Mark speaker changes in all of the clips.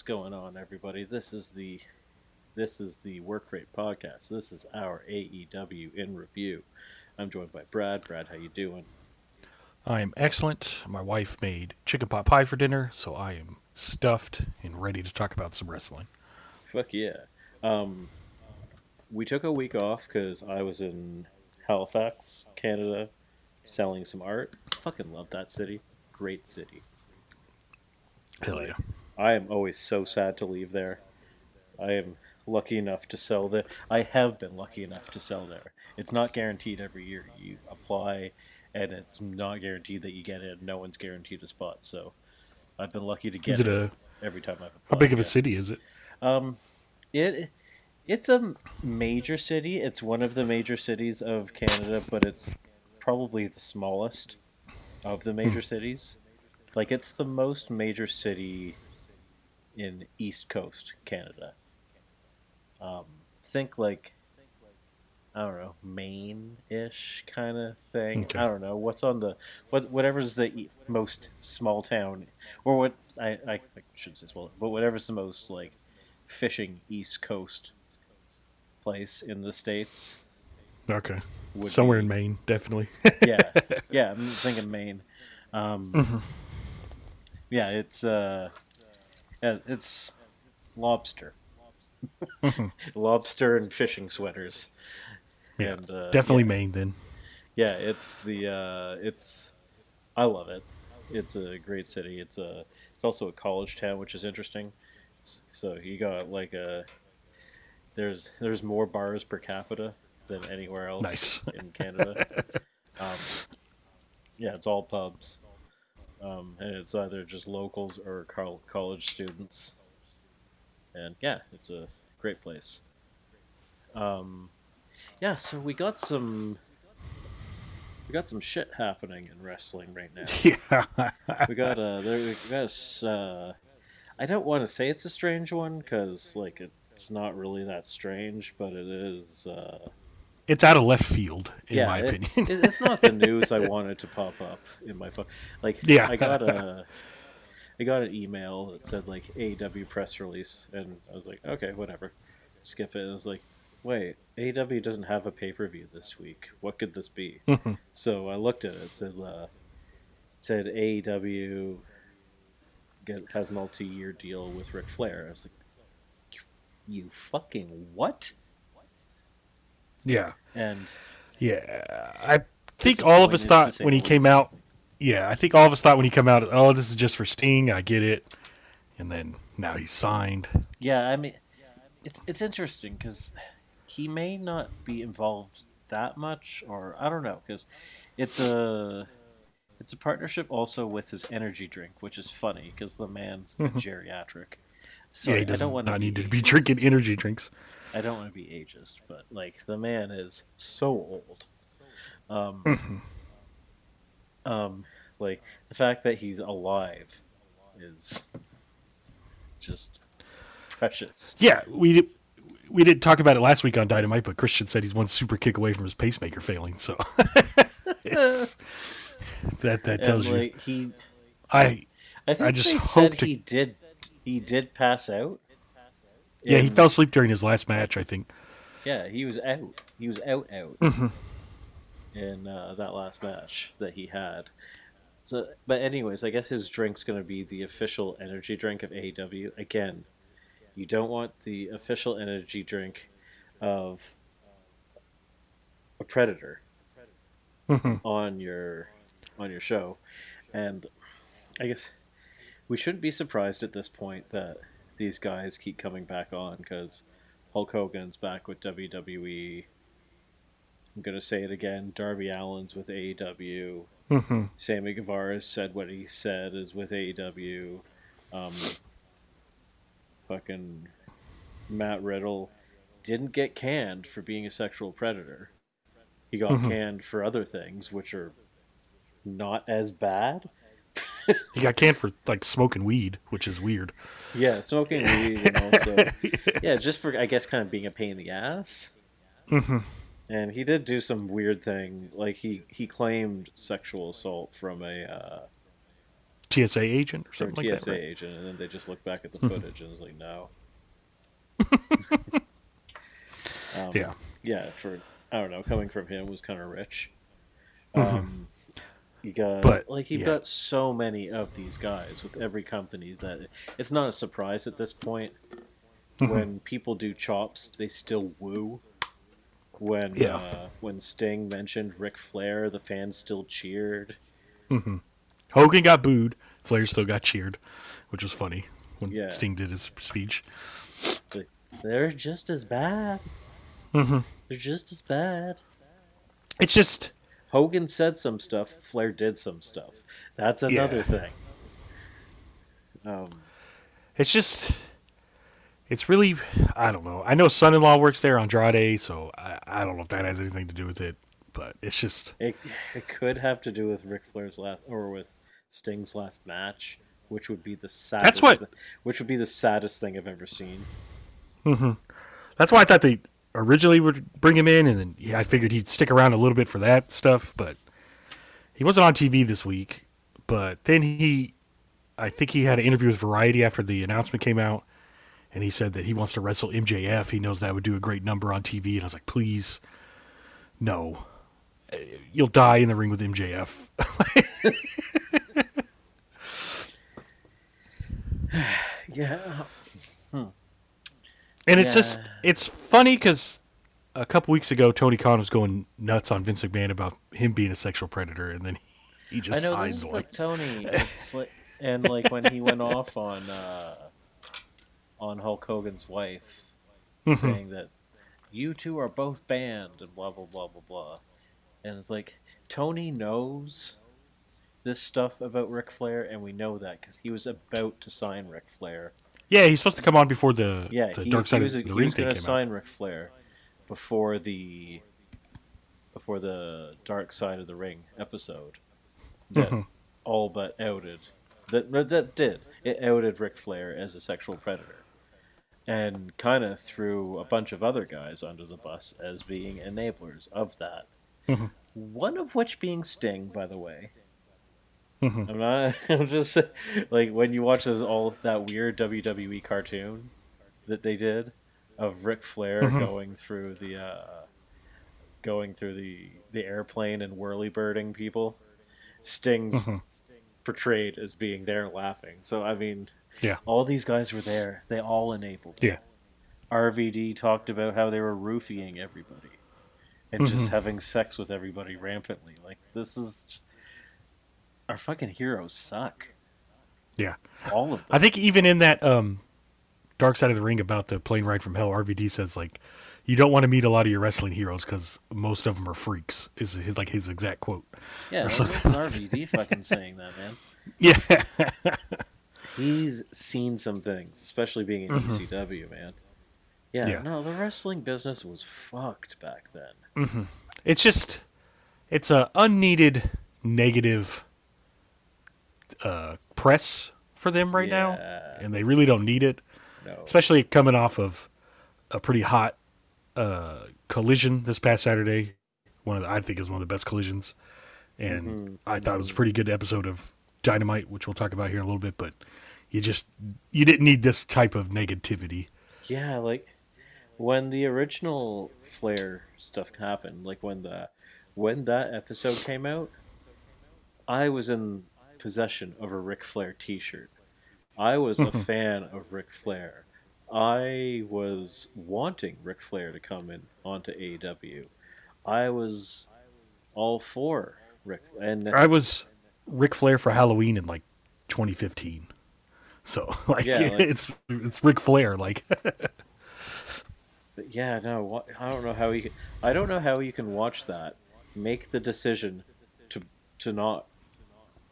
Speaker 1: What's going on, everybody? This is the this is the Work Rate Podcast. This is our AEW in review. I'm joined by Brad. Brad, how you doing?
Speaker 2: I am excellent. My wife made chicken pot pie for dinner, so I am stuffed and ready to talk about some wrestling.
Speaker 1: Fuck yeah. Um, we took a week off because I was in Halifax, Canada, selling some art. Fucking love that city. Great city.
Speaker 2: Hell yeah.
Speaker 1: I am always so sad to leave there. I am lucky enough to sell there. I have been lucky enough to sell there. It's not guaranteed every year. You apply, and it's not guaranteed that you get it. No one's guaranteed a spot. So I've been lucky to get
Speaker 2: Is it a
Speaker 1: every time I've applied.
Speaker 2: how big of a city is it?
Speaker 1: Um, it it's a major city. It's one of the major cities of Canada, but it's probably the smallest of the major cities. Like it's the most major city in East Coast Canada. Um, think like I don't know, Maine-ish kind of thing.
Speaker 2: Okay.
Speaker 1: I don't know what's on the what whatever's the most small town, or what I I, I should say small, but whatever's the most like fishing East Coast place in the states.
Speaker 2: Okay. Somewhere
Speaker 1: be-
Speaker 2: in Maine, definitely.
Speaker 1: yeah, yeah. I'm thinking Maine. Um, Yeah, it's uh, yeah, it's lobster, lobster and fishing sweaters.
Speaker 2: Yeah,
Speaker 1: and uh,
Speaker 2: definitely
Speaker 1: yeah.
Speaker 2: Maine then.
Speaker 1: Yeah, it's the uh, it's I love it. It's a great city. It's a it's also a college town, which is interesting. So you got like a there's there's more bars per capita than anywhere else
Speaker 2: Nice.
Speaker 1: in Canada. um, yeah, it's all pubs, um, and it's either just locals or col- college students. And yeah, it's a great place. Um, yeah, so we got some we got some shit happening in wrestling right now.
Speaker 2: Yeah.
Speaker 1: We got uh, there we got a uh, I don't want to say it's a strange one because like it's not really that strange, but it is. Uh,
Speaker 2: it's out of left field, in
Speaker 1: yeah,
Speaker 2: my
Speaker 1: it-
Speaker 2: opinion.
Speaker 1: it- it's not the news I wanted to pop up in my phone. Like,
Speaker 2: Yeah.
Speaker 1: I got a, I got an email that said like AW press release, and I was like, okay, whatever, skip it. And I was like, wait, AW doesn't have a pay per view this week. What could this be? so I looked at it. It said, uh, it said AEW get, has multi year deal with Ric Flair. I was like, you, you fucking what?
Speaker 2: Yeah.
Speaker 1: And
Speaker 2: Yeah. I think all of us thought when he came out Yeah, I think all of us thought when he came out, oh, this is just for Sting, I get it. And then now he's signed.
Speaker 1: Yeah, I mean, it's it's interesting because he may not be involved that much, or I don't know, because it's a it's a partnership also with his energy drink, which is funny because the man's mm-hmm. geriatric. So
Speaker 2: yeah, he
Speaker 1: I
Speaker 2: does
Speaker 1: don't want
Speaker 2: not need to
Speaker 1: be
Speaker 2: drinking energy drinks.
Speaker 1: I don't want to be ageist, but like the man is so old. Um,
Speaker 2: Mm-hmm.
Speaker 1: um, like the fact that he's alive is just precious.
Speaker 2: Yeah, we did, we didn't talk about it last week on Dynamite, but Christian said he's one super kick away from his pacemaker failing. So that that tells
Speaker 1: and,
Speaker 2: you.
Speaker 1: he
Speaker 2: I
Speaker 1: I think
Speaker 2: just hope to-
Speaker 1: he did. He did pass out.
Speaker 2: Yeah, he fell asleep during his last match. I think.
Speaker 1: Yeah, he was out. He was out out
Speaker 2: Mm-hmm.
Speaker 1: in uh, that last match that he had. So, but anyways, I guess his drink's going to be the official energy drink of AEW. Again, you don't want the official energy drink of a predator
Speaker 2: Mhm.
Speaker 1: on your on your show, and I guess we shouldn't be surprised at this point that these guys keep coming back on because Hulk Hogan's back with WWE. I'm gonna say it again. Darby Allin's with AEW.
Speaker 2: hmm
Speaker 1: Sammy Guevara said what he said is with AEW. Um, fucking Matt Riddle didn't get canned for being a sexual predator. He got
Speaker 2: Mhm.
Speaker 1: canned for other things, which are not as bad.
Speaker 2: He got canned for like smoking weed, which is weird.
Speaker 1: Yeah, smoking weed and also yeah, just for I guess kind of being a pain in the ass.
Speaker 2: hmm
Speaker 1: And he did do some weird thing, like he he claimed sexual assault from a uh,
Speaker 2: TSA agent or
Speaker 1: Or
Speaker 2: something
Speaker 1: TSA
Speaker 2: that. Right?
Speaker 1: agent, and then they just look back at the footage and it's like, no. um,
Speaker 2: Yeah.
Speaker 1: yeah. For I don't know, coming from him was kind of rich. Um, you got
Speaker 2: Mm-hmm. But,
Speaker 1: like you've
Speaker 2: yeah.
Speaker 1: got so many of these guys with every company that it's not a surprise at this point.
Speaker 2: Mm-hmm.
Speaker 1: When people do chops, they still woo. When
Speaker 2: Yeah.
Speaker 1: uh, when Sting mentioned Ric Flair, the fans still cheered.
Speaker 2: Hogan got booed. Flair still got cheered, which was funny when
Speaker 1: Yeah.
Speaker 2: Sting did his speech.
Speaker 1: They're just as bad.
Speaker 2: Mm-hmm.
Speaker 1: They're just as bad.
Speaker 2: It's just
Speaker 1: Hogan said some stuff. Flair did some stuff. That's another
Speaker 2: Yeah.
Speaker 1: thing. Um,
Speaker 2: it's just it's really I don't know. I know son-in-law works there, Andrade, so I, I don't know if that has anything to do with it, but it's just
Speaker 1: it, it could have to do with Ric Flair's last or with Sting's last match, which would be the saddest.
Speaker 2: what-
Speaker 1: thi- which would be the saddest thing I've ever seen.
Speaker 2: that's why I thought they originally would bring him in, and then yeah, I figured he'd stick around a little bit for that stuff, but he wasn't on TV this week. But then he, I think he had an interview with Variety after the announcement came out, and he said that he wants to wrestle MJF. He knows that would do a great number on TV, and I was like, please, no, you'll die in the ring with MJF.
Speaker 1: Yeah,
Speaker 2: And it's just it's funny because a couple weeks ago Tony Khan was going nuts on Vince McMahon about him being a sexual predator, and then he just
Speaker 1: I know
Speaker 2: signs
Speaker 1: this is
Speaker 2: one.
Speaker 1: like Tony. Like, and like when he went off on uh, on Hulk Hogan's wife,
Speaker 2: Mm-hmm.
Speaker 1: saying that you two are both banned and blah blah blah blah blah, and it's like Tony knows this stuff about Ric Flair, and we know that because he was about to sign Ric Flair.
Speaker 2: Yeah, he's supposed to come on before the
Speaker 1: Yeah,
Speaker 2: the
Speaker 1: he,
Speaker 2: Dark Side
Speaker 1: he was,
Speaker 2: of the
Speaker 1: he
Speaker 2: Ring
Speaker 1: was
Speaker 2: thing
Speaker 1: going to
Speaker 2: came out.
Speaker 1: sign Ric Flair before the before the Dark Side of the Ring episode that
Speaker 2: Mhm.
Speaker 1: all but outed that that- did it outed Ric Flair as a sexual predator and kind of threw a bunch of other guys under the bus as being enablers of that.
Speaker 2: Mhm.
Speaker 1: One of which being Sting, by the way. I'm not. I'm just like when you watch those all that weird WWE cartoon that they did of Ric Flair
Speaker 2: Mhm.
Speaker 1: going through the uh, going through the the airplane and whirly birding people. Sting's
Speaker 2: Mhm.
Speaker 1: portrayed as being there laughing. So I mean,
Speaker 2: Yeah.
Speaker 1: all these guys were there. They all enabled.
Speaker 2: Yeah.
Speaker 1: RVD talked about how they were roofying everybody and just
Speaker 2: Mhm.
Speaker 1: having sex with everybody rampantly. Like this is our fucking heroes suck.
Speaker 2: Yeah.
Speaker 1: All of them.
Speaker 2: I think even in that um, Dark Side of the Ring about the plane ride from hell, RVD says like, "You don't want to meet a lot of your wrestling heroes because most of them are freaks." Is his like his exact quote.
Speaker 1: yeah,
Speaker 2: so-
Speaker 1: this is RVD fucking saying that, man.
Speaker 2: Yeah.
Speaker 1: He's seen some things, especially being in
Speaker 2: Mhm.
Speaker 1: ECW, man. Yeah,
Speaker 2: Yeah.
Speaker 1: no, the wrestling business was fucked back then.
Speaker 2: it's just it's a unneeded negative uh, press for them right now, and they really don't need it.
Speaker 1: No.
Speaker 2: especially coming off of a pretty hot uh, collision this past Saturday. One of the, I think is one of the best collisions, and
Speaker 1: Mhm.
Speaker 2: I thought it was a pretty good episode of Dynamite, which we'll talk about here in a little bit. But you just you didn't need this type of negativity.
Speaker 1: Yeah, like when the original Flair stuff happened, like when the when that episode came out, I was in possession of a Ric Flair T-shirt. I was a fan of Ric Flair. I was wanting Ric Flair to come in onto AEW. I was all for Ric, and
Speaker 2: I was Ric Flair for Halloween in like 2015. So like,
Speaker 1: Yeah, like-
Speaker 2: it's it's Ric Flair like
Speaker 1: yeah, no, I don't know how you. Can, I don't know how you can watch that, make the decision to to not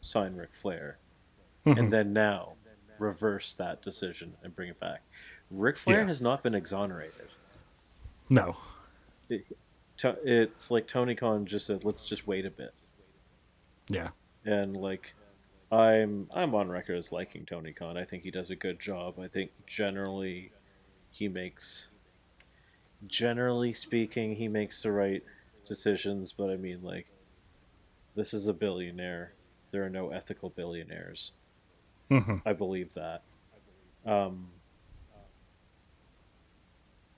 Speaker 1: sign Ric Flair,
Speaker 2: Mm-hmm.
Speaker 1: and then now reverse that decision and bring it back. Ric Flair
Speaker 2: Yeah.
Speaker 1: has not been exonerated.
Speaker 2: no.
Speaker 1: To- It's like Tony Khan just said, "Let's just wait a bit,"
Speaker 2: Yeah.
Speaker 1: and like. I'm I'm on record as liking Tony Khan. I think he does a good job. I think generally he makes generally speaking he makes the right decisions, but I mean like this is a billionaire. There are no ethical billionaires.
Speaker 2: Mhm.
Speaker 1: I believe that. Um,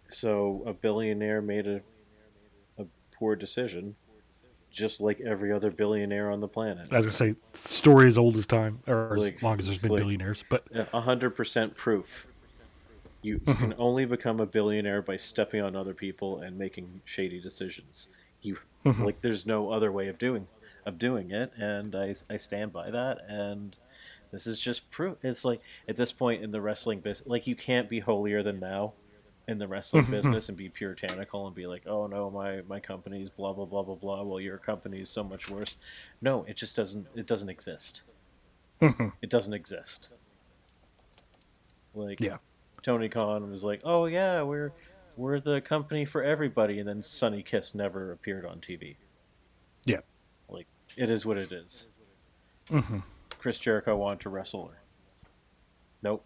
Speaker 1: so a billionaire made a a poor decision, just like every other billionaire on the planet.
Speaker 2: As I say, story as old as time, or
Speaker 1: Like,
Speaker 2: as long as there's been
Speaker 1: like-
Speaker 2: billionaires. But
Speaker 1: A hundred percent proof. You, you can only become a billionaire by stepping on other people and making shady decisions. You like, there's no other way of doing of doing it, and I, I stand by that. And this is just proof. It's like at this point in the wrestling business, like you can't be holier than now in the wrestling mm-hmm, business mm-hmm. and be puritanical and be like, oh no, my my company's blah blah blah blah blah. Well, your company's so much worse. No, it just doesn't. It doesn't exist. Mm-hmm. it doesn't exist. Like
Speaker 2: yeah,
Speaker 1: Tony Khan was like, "Oh yeah, we're we're the company for everybody," and then Sonny Kiss never appeared on TV.
Speaker 2: yeah,
Speaker 1: it is what it is.
Speaker 2: hmm
Speaker 1: Chris Jericho wanted to wrestle her. Nope.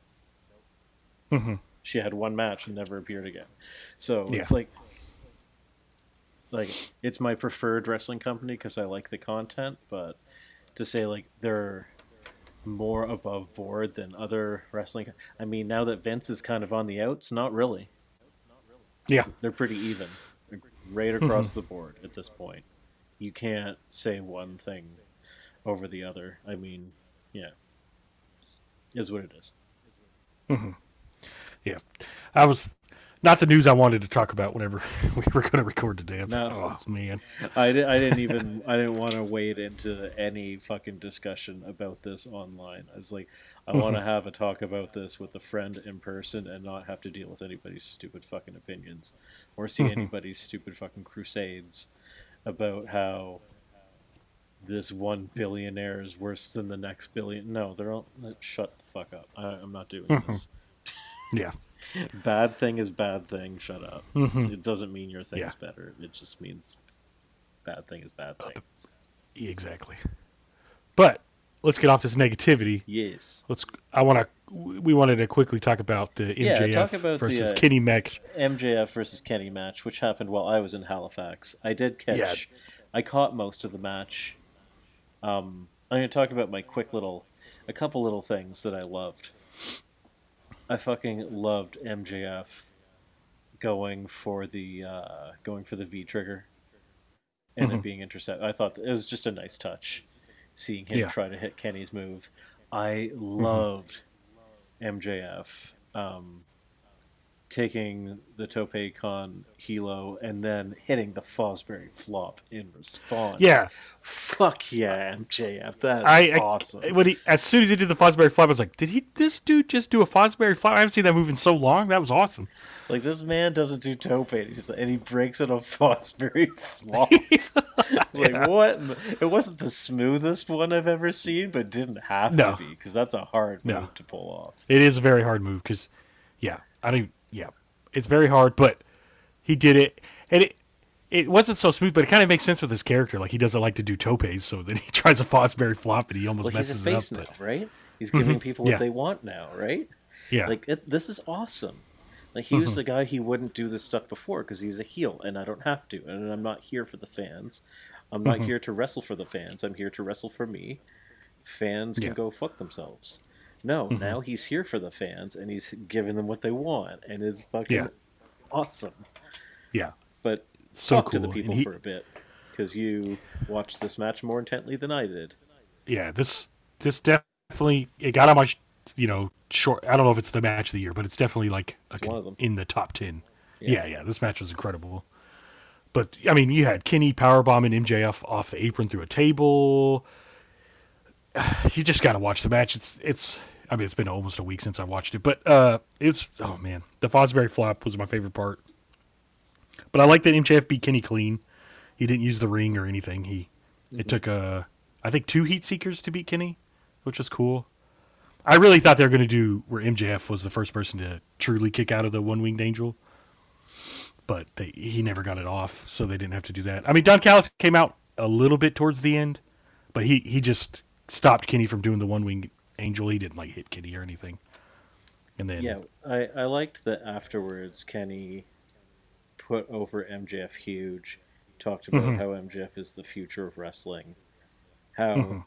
Speaker 2: hmm
Speaker 1: She had one match and never appeared again. So it's like, like it's my preferred wrestling company because I like the content, but to say like they're more above board than other wrestling, I mean, now that Vince is kind of on the outs, not really.
Speaker 2: yeah,
Speaker 1: they're pretty even, right across the board at this point. You can't say one thing over the other. I mean, yeah, is what it is. Mm-hmm.
Speaker 2: yeah. I was not the news I wanted to talk about whenever we were going to record today. Like,
Speaker 1: No.
Speaker 2: oh man,
Speaker 1: I, di- I didn't even I didn't want to wade into any fucking discussion about this online. I was like, I mm-hmm. want to have a talk about this with a friend in person and not have to deal with anybody's stupid fucking opinions or see mm-hmm. anybody's stupid fucking crusades about how this one billionaire is worse than the next billion. No, they're all shut the fuck up. I, I'm not doing this.
Speaker 2: yeah,
Speaker 1: Bad thing is bad thing. Shut up.
Speaker 2: Mhm.
Speaker 1: It doesn't mean your thing
Speaker 2: Yeah.
Speaker 1: better. It just means bad thing is bad thing.
Speaker 2: exactly. But let's get off this negativity.
Speaker 1: Yes.
Speaker 2: Let's. I want to. We wanted to quickly talk about the MJF
Speaker 1: talk about the,
Speaker 2: versus
Speaker 1: uh,
Speaker 2: Kenny match.
Speaker 1: MJF versus Kenny match, which happened while I was in Halifax. I did catch.
Speaker 2: Yeah.
Speaker 1: I caught most of the match. Um, I'm going to talk about my quick little, a couple little things that I loved. I fucking loved MJF going for the uh, going for the V trigger and it
Speaker 2: Mhm.
Speaker 1: being intercepted. I thought it was just a nice touch, seeing him
Speaker 2: Yeah.
Speaker 1: try to hit Kenny's move. I loved MJF um, taking the Tope Con Hilo and then hitting the Fosbury flop in response.
Speaker 2: Yeah.
Speaker 1: Fuck yeah, MJF. That's
Speaker 2: I, I
Speaker 1: awesome.
Speaker 2: when he as soon as he did the Fosbury flop, I was like, did he? This dude just do a Fosbury flop? I haven't seen that move in so long. That was awesome.
Speaker 1: Like this man doesn't do tope, and he breaks it on Fosbury flop. like what? It wasn't the smoothest one I've ever seen, but didn't have
Speaker 2: No.
Speaker 1: to be because that's a hard
Speaker 2: No.
Speaker 1: move to pull off.
Speaker 2: It is a very hard move because, yeah, I don't. Yeah, it's very hard, but he did it, and it it wasn't so smooth, but it kind of makes sense with his character. Like he doesn't like to do topes, so then he tries a Fosbury flop, and he almost
Speaker 1: Well, he's a
Speaker 2: messes it up.
Speaker 1: face now,
Speaker 2: But
Speaker 1: right? He's giving mm-hmm. people what
Speaker 2: Yeah.
Speaker 1: they want now, right?
Speaker 2: yeah,
Speaker 1: Like it, this is awesome. Like he was mm-hmm. the guy he wouldn't do this stuff before because he's a heel, and I don't have to, and I'm not here for the fans. I'm not mm-hmm. here to wrestle for the fans. I'm here to wrestle for me. Fans can
Speaker 2: Yeah.
Speaker 1: go fuck themselves. No, mm-hmm. now he's here for the fans, and he's giving them what they want, and it's fucking
Speaker 2: Yeah.
Speaker 1: awesome.
Speaker 2: yeah,
Speaker 1: But
Speaker 2: So
Speaker 1: talk to the people
Speaker 2: he-
Speaker 1: for a bit because you watched this match more intently than I did.
Speaker 2: yeah. This this definitely it got on my you know short. I don't know if it's the match of the year, but it's definitely like a,
Speaker 1: one of them.
Speaker 2: in the top ten.
Speaker 1: Yeah.
Speaker 2: Yeah. yeah, This match was incredible. But I mean, you had Kenny powerbombing MJF off the apron through a table. You just got to watch the match. It's it's. I mean, it's been almost a week since I watched it, but uh, it's oh man, the Fosbury flop was my favorite part. But I like that MJF beat Kenny clean. He didn't use the ring or anything. He it took uh, I think two heat seekers to beat Kenny, which was cool. I really thought they were going to do where MJF was the first person to truly kick out of the one winged angel, but they, he never got it off, so they didn't have to do that. I mean, Don Callis came out a little bit towards the end, but he, he just stopped Kenny from doing the one winged angel. He didn't like hit Kenny or anything. And then
Speaker 1: Yeah, I, I liked that afterwards Kenny put over MJF huge, talked about
Speaker 2: Mhm.
Speaker 1: how MJF is the future of wrestling, how
Speaker 2: Mhm.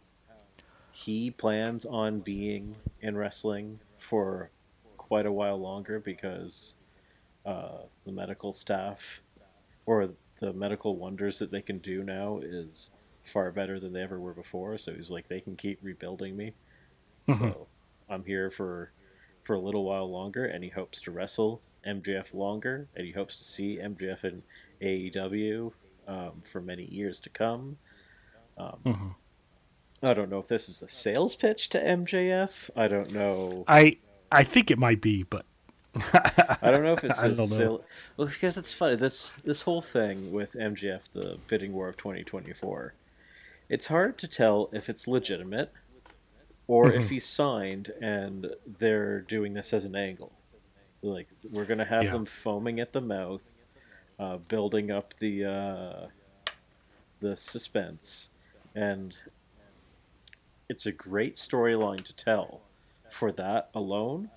Speaker 1: he plans on being in wrestling for quite a while longer because uh, the medical staff or the medical wonders that they can do now is far better than they ever were before. So he's like, they can keep rebuilding me.
Speaker 2: Mhm.
Speaker 1: So I'm here for for a little while longer, and he hopes to wrestle MJF longer, and he hopes to see MJF in AEW um, for many years to come. Um,
Speaker 2: Mhm.
Speaker 1: I don't know if this is a sales pitch to MJF. I don't know.
Speaker 2: I I think it might be, but
Speaker 1: I don't know if it's
Speaker 2: I
Speaker 1: a
Speaker 2: don't know.
Speaker 1: sale. Well, because it's funny. This this whole thing with MJF, the bidding war of 2024, it's hard to tell if it's legitimate or if
Speaker 2: Mhm.
Speaker 1: he's signed and they're doing this as an angle. Like we're gonna have
Speaker 2: Yeah.
Speaker 1: them foaming at the mouth, uh, building up the uh, the suspense, and it's a great storyline to tell for that alone.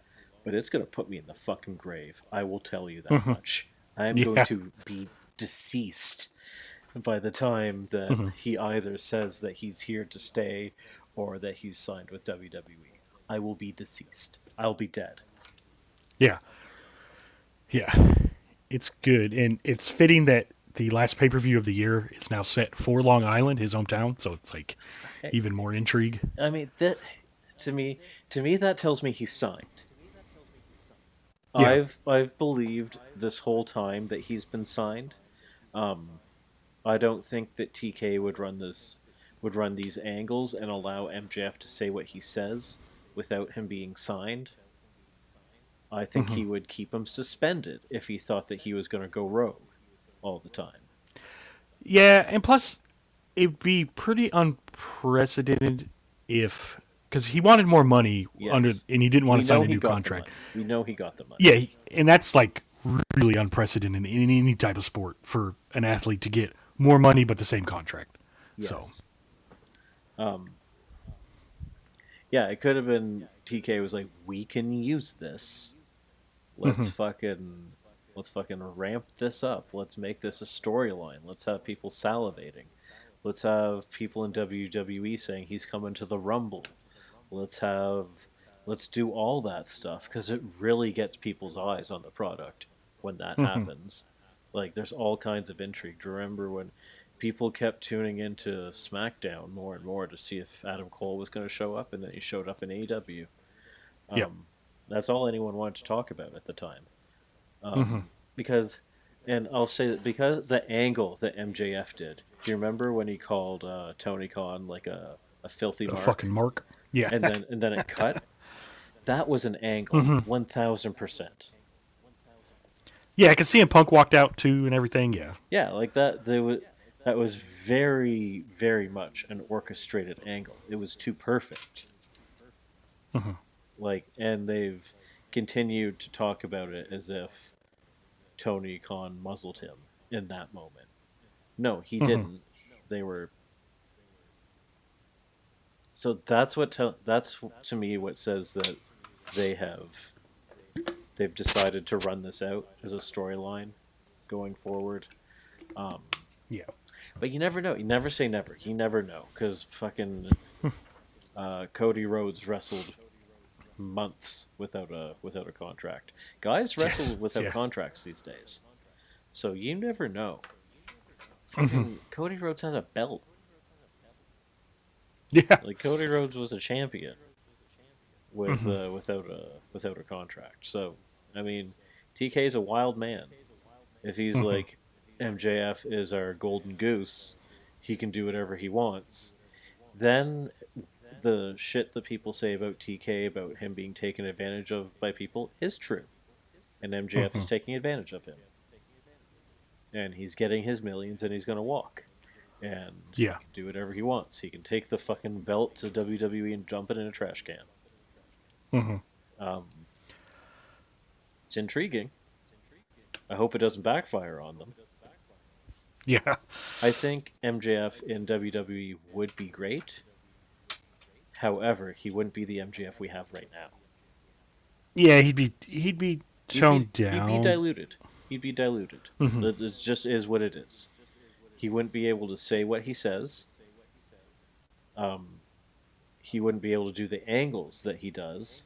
Speaker 1: But it's gonna put me in the fucking grave. I will tell you that
Speaker 2: Mhm.
Speaker 1: much. I am
Speaker 2: Yeah.
Speaker 1: going to be deceased by the time that
Speaker 2: Mhm.
Speaker 1: he either says that he's here to stay or that he's signed with WWE. I will be deceased. I'll be dead.
Speaker 2: yeah, yeah, it's good, and it's fitting that the last pay per view of the year is now set for Long Island, his hometown. So it's like even more intrigue.
Speaker 1: I mean that to me to me that tells me he's signed.
Speaker 2: Yeah.
Speaker 1: I've I've believed this whole time that he's been signed. Um, I don't think that TK would run this would run these angles and allow MJF to say what he says without him being signed. I think he mm-hmm. would keep him suspended if he thought that he was going to go rogue all the time.
Speaker 2: Yeah, and plus, it'd be pretty unprecedented if because he wanted more money
Speaker 1: Yes.
Speaker 2: under, and he didn't want
Speaker 1: We
Speaker 2: to sign a new contract.
Speaker 1: We know he got the money.
Speaker 2: Yeah, he- and that's like really unprecedented in any type of sport for an athlete to get more money but the same contract.
Speaker 1: Yes. So. Um, yeah, it could have been TK was like, we can use this. Let's
Speaker 2: Mhm.
Speaker 1: fucking let's fucking ramp this up. Let's make this a storyline. Let's have people salivating. Let's have people in WWE saying he's coming to the Rumble. Let's have let's do all that stuff because it really gets people's eyes on the product when that
Speaker 2: Mhm.
Speaker 1: happens. Like there's all kinds of intrigue. Do you remember when people kept tuning into SmackDown more and more to see if Adam Cole was going to show up, and then he showed up in AEW. Um,
Speaker 2: Yep.
Speaker 1: That's all anyone wanted to talk about at the time. Um,
Speaker 2: Mhm.
Speaker 1: Because, and I'll say that because the angle that MJF did. Do you remember when he called uh, Tony Khan like a, a filthy
Speaker 2: a
Speaker 1: mark?
Speaker 2: fucking mark. Yeah,
Speaker 1: and then and then it cut. That was an angle,
Speaker 2: Mhm.
Speaker 1: one thousand percent.
Speaker 2: yeah. I can see him Punk walked out too and everything. Yeah,
Speaker 1: Yeah, like that. They was that was very, very much an orchestrated angle. It was too perfect.
Speaker 2: Mhm.
Speaker 1: Like, and they've continued to talk about it as if Tony Khan muzzled him in that moment. No, he
Speaker 2: Mhm.
Speaker 1: didn't. They were. So that's what tell that's to me what says that they have they've decided to run this out as a storyline going forward. Um,
Speaker 2: yeah.
Speaker 1: But you never know. You never say never. You never know because fucking uh, Cody Rhodes wrestled months without a without a contract. Guys wrestle without
Speaker 2: Yeah.
Speaker 1: contracts these days, so you never know.
Speaker 2: Mm-hmm.
Speaker 1: Fucking Cody Rhodes had a belt.
Speaker 2: Yeah,
Speaker 1: Like Cody Rhodes was a champion with
Speaker 2: Mhm.
Speaker 1: uh, without a without a contract. So I mean, TK is a wild man. If he's
Speaker 2: Mhm.
Speaker 1: like MJF is our golden goose, he can do whatever he wants. Then the shit that people say about TK about him being taken advantage of by people is true, and MJF is
Speaker 2: Mhm.
Speaker 1: taking advantage of him. And he's getting his millions, and he's gonna walk, and
Speaker 2: Yeah.
Speaker 1: he can do whatever he wants. He can take the fucking belt to WWE and dump it in a trash can.
Speaker 2: hmm
Speaker 1: Um, it's intriguing. I hope it doesn't backfire on them.
Speaker 2: Yeah.
Speaker 1: I think MJF in WWE would be great. However, he wouldn't be the MJF we have right now.
Speaker 2: Yeah, he'd be he'd be
Speaker 1: He'd
Speaker 2: toned
Speaker 1: be,
Speaker 2: down.
Speaker 1: He'd be diluted. He'd be diluted.
Speaker 2: Mhm.
Speaker 1: It, just is what it is. He wouldn't be able to say what he says. Um, he wouldn't be able to do the angles that he does.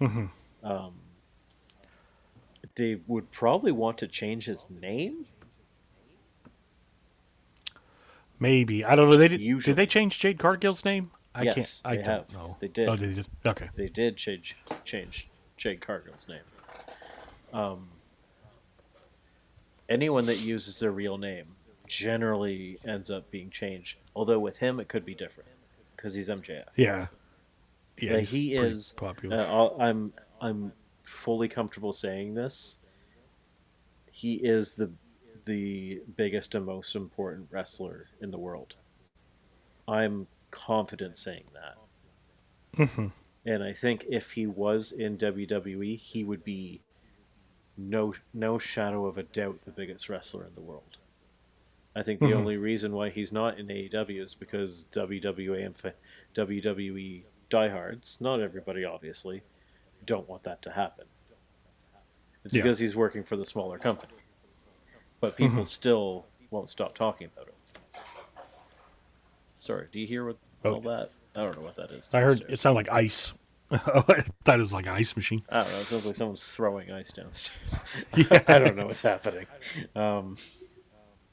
Speaker 2: Mhm.
Speaker 1: Um, they would probably want to change his name.
Speaker 2: Maybe I don't know. They did.
Speaker 1: Usually.
Speaker 2: Did they change Jade Cargill's name? I
Speaker 1: Yes,
Speaker 2: can't. I
Speaker 1: they
Speaker 2: don't
Speaker 1: have.
Speaker 2: know.
Speaker 1: They did.
Speaker 2: Oh, they did. Okay.
Speaker 1: They did change change Jade Cargill's name. Um, anyone that uses their real name generally ends up being changed. Although with him, it could be different because he's MJF.
Speaker 2: Yeah. Yeah.
Speaker 1: Like, he is
Speaker 2: popular.
Speaker 1: Uh, I'm I'm fully comfortable saying this. He is the the biggest and most important wrestler in the world. I'm confident saying that.
Speaker 2: Mhm.
Speaker 1: And I think if he was in WWE, he would be no no shadow of a doubt the biggest wrestler in the world. I think the
Speaker 2: Mhm.
Speaker 1: only reason why he's not in AEW is because WWE and fa- WWE diehards, not everybody obviously, don't want that to happen. It's
Speaker 2: Yeah.
Speaker 1: because he's working for the smaller company. But people
Speaker 2: Mhm.
Speaker 1: still won't stop talking about it. Sorry, do you hear what
Speaker 2: Oh.
Speaker 1: all that? I don't know what that is.
Speaker 2: I heard it sounded like ice. I thought it was like an ice machine.
Speaker 1: I don't know. It sounds like someone's throwing ice downstairs.
Speaker 2: Yeah.
Speaker 1: I don't know what's happening. Um,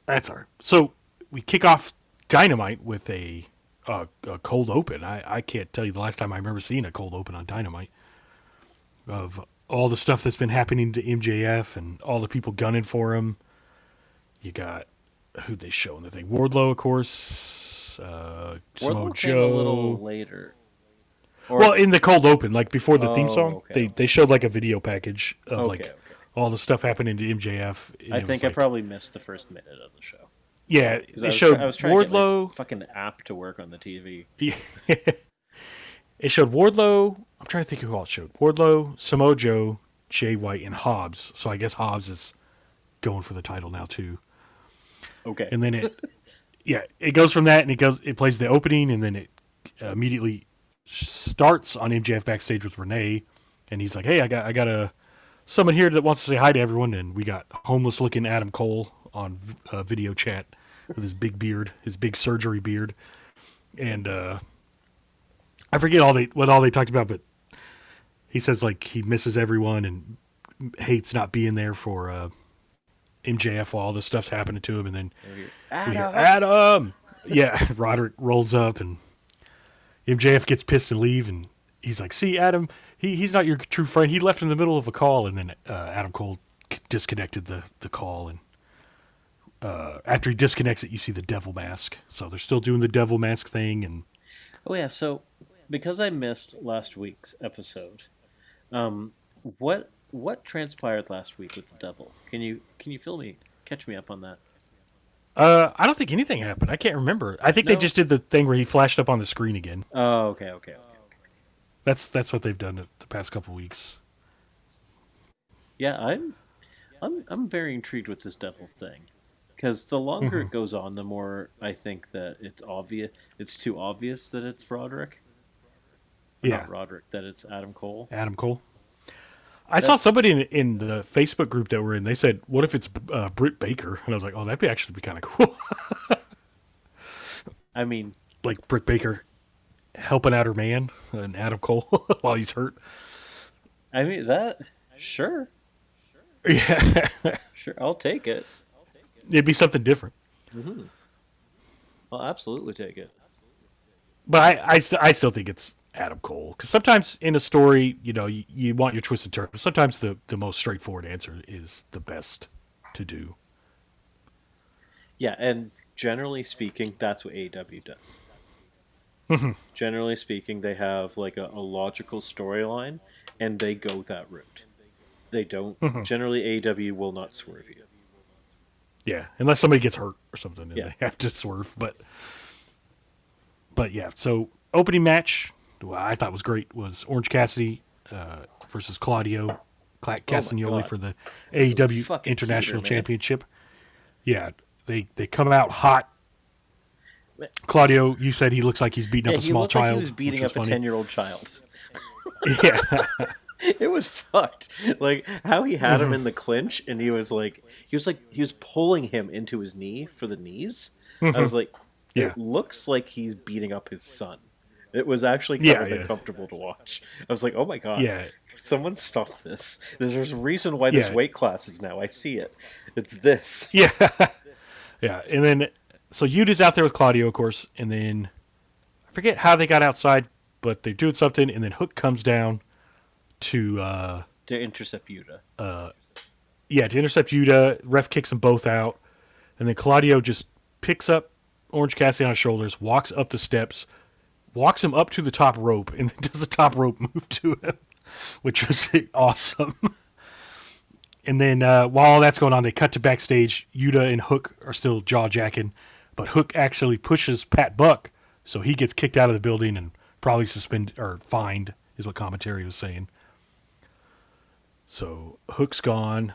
Speaker 2: That's all right. So we kick off Dynamite with a, uh, a cold open. I, I can't tell you the last time I remember seeing a cold open on Dynamite. Of all the stuff that's been happening to MJF and all the people gunning for him. You got who they show in the thing? Wardlow, of course. Uh, Samoa
Speaker 1: Wardlow came a little later. Or,
Speaker 2: Well, in the cold open, like before the theme
Speaker 1: Oh,
Speaker 2: song,
Speaker 1: okay.
Speaker 2: they they showed like a video package of
Speaker 1: Okay,
Speaker 2: like
Speaker 1: okay.
Speaker 2: all the stuff happening to MJF.
Speaker 1: I
Speaker 2: it
Speaker 1: think I
Speaker 2: like-
Speaker 1: probably missed the first minute of the show.
Speaker 2: Yeah, They
Speaker 1: I
Speaker 2: showed
Speaker 1: try- I was trying to get
Speaker 2: Wardlow.
Speaker 1: fucking app to work on the TV.
Speaker 2: Yeah. it showed Wardlow. I'm trying to think who else showed Wardlow, Samoa Joe, Jay White, and Hobbs. So I guess Hobbs is going for the title now too.
Speaker 1: Okay.
Speaker 2: And then it, yeah, it goes from that and it goes. It plays the opening and then it immediately starts on MJF backstage with Renee, and he's like, "Hey, I got I got a someone here that wants to say hi to everyone." And we got homeless looking Adam Cole on uh, video chat with his big beard, his big surgery beard, and uh, I forget all they what all they talked about, but he says like he misses everyone and hates not being there for uh, MJF while all this stuff's happening to him, and then we hear, Adam. Yeah, Roderick rolls up and MJF gets pissed and leave, and he's like, "See, Adam, he, he's not your true friend. He left in the middle of a call." And then uh, Adam Cole c- disconnected the the call, and uh, after he disconnects it, you see the devil mask. So they're still doing the devil mask thing, and
Speaker 1: Oh yeah, so because I missed last week's episode, um, what what transpired last week with the devil? Can you can you fill me catch me up on that?
Speaker 2: uh, I don't think anything happened. I can't remember. I think they just did the thing where he flashed up on the screen again.
Speaker 1: Oh, okay, okay, okay.
Speaker 2: That's that's what they've done the- the past couple weeks.
Speaker 1: Yeah, I'm I'm I'm very intrigued with this devil thing. Because the longer
Speaker 2: Mm-hmm.
Speaker 1: it goes on, the more I think that it's obvious. It's too obvious that it's Roderick.
Speaker 2: Yeah.
Speaker 1: Not Roderick. That it's Adam Cole.
Speaker 2: Adam Cole. I saw somebody in, in the Facebook group that we're in. They said, "What if it's uh, Britt Baker?" And I was like, "Oh, that'd be actually be kind of cool."
Speaker 1: I mean,
Speaker 2: like Britt Baker helping out her man and Adam Cole while he's hurt.
Speaker 1: I mean that. Sure,
Speaker 2: Yeah,
Speaker 1: sure. I'll take it.
Speaker 2: it'd be something different.
Speaker 1: I'll absolutely take it.
Speaker 2: But I, I, I still think it's Adam Cole because sometimes in a story, you know, you, you want your twist and turn. But sometimes the the most straightforward answer is the best to do.
Speaker 1: Yeah, and generally speaking, that's what AEW does.
Speaker 2: Mm-hmm.
Speaker 1: generally speaking, they have like a, a logical storyline, and they go that route. They don't.
Speaker 2: Mm-hmm.
Speaker 1: Generally, AEW will not swerve you.
Speaker 2: Yeah, unless somebody gets hurt or something, and
Speaker 1: Yeah.
Speaker 2: they have to swerve. But, but yeah. So opening match, I thought was great was Orange Cassidy uh, versus Claudio Cla- Castagnoli
Speaker 1: Oh
Speaker 2: for the AEW International. Championship. Yeah, they they come out hot. Claudio, you said he looks like he's beating
Speaker 1: Yeah,
Speaker 2: up a small child.
Speaker 1: like he was beating up a ten-year-old child.
Speaker 2: Yeah,
Speaker 1: it was fucked. Like how he had
Speaker 2: Mm-hmm.
Speaker 1: him in the clinch, and he was like, he was like, he was pulling him into his knee for the knees. I was like,
Speaker 2: Mm-hmm. Yeah.
Speaker 1: it looks like he's beating up his son. It was actually kind
Speaker 2: Yeah,
Speaker 1: of
Speaker 2: yeah.
Speaker 1: uncomfortable to watch. I was like, "Oh my god,
Speaker 2: Yeah,
Speaker 1: someone stop this!" There's, a reason why there's
Speaker 2: Yeah.
Speaker 1: weight classes now. I see it. It's this.
Speaker 2: yeah, yeah. And then so Yuta's out there with Claudio, of course, and then I forget how they got outside, but they're doing something, and then Hook comes down to uh
Speaker 1: to intercept Yuta.
Speaker 2: yeah to intercept Yuta. Ref kicks them both out, and then Claudio just picks up Orange Cassidy on his shoulders, walks up the steps, walks him up to the top rope, and does a top rope move to him, which was awesome. And then uh, while all that's going on, they cut to backstage. Yuta and Hook are still jaw jacking, but Hook actually pushes Pat Buck, so he gets kicked out of the building and probably suspended or fined, is what commentary was saying. So Hook's gone.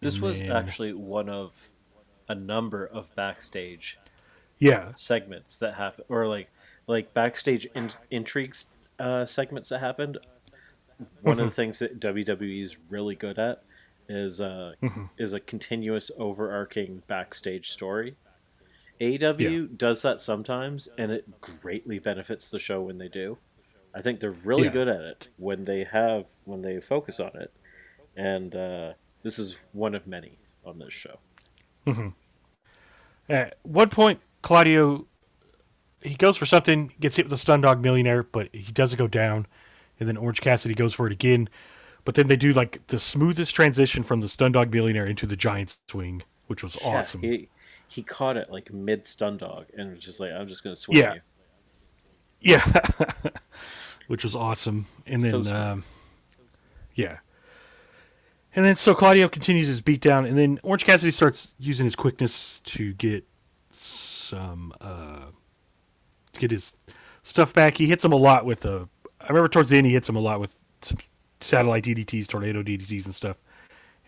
Speaker 1: This was
Speaker 2: then-
Speaker 1: actually one of a number of backstage
Speaker 2: Yeah,
Speaker 1: segments that happen, or like like backstage in, intrigues uh, segments that happened. One of the things that WWE is really good at is uh, is a continuous overarching backstage story. AEW does that sometimes, and it greatly benefits the show when they do. I think they're really
Speaker 2: Yeah.
Speaker 1: good at it when they have when they focus on it, and uh, this is one of many on this show. Mm-hmm.
Speaker 2: At one point, Claudio he goes for something, gets hit with a Stundog Millionaire, but he doesn't go down. And then Orange Cassidy goes for it again, but then they do like the smoothest transition from the Stundog Millionaire into the giant swing, which was
Speaker 1: Yeah,
Speaker 2: awesome.
Speaker 1: he, he caught it like mid Stundog and was just like, I'm just gonna swing
Speaker 2: Yeah.
Speaker 1: you.
Speaker 2: Yeah, which was awesome. And then,
Speaker 1: smooth.
Speaker 2: um, yeah, and then so Claudio continues his beatdown, and then Orange Cassidy starts using his quickness to get some, uh, to get his stuff back. He hits him a lot with a. I remember towards the end he hits him a lot with some satellite DDTs, tornado DDTs, and stuff,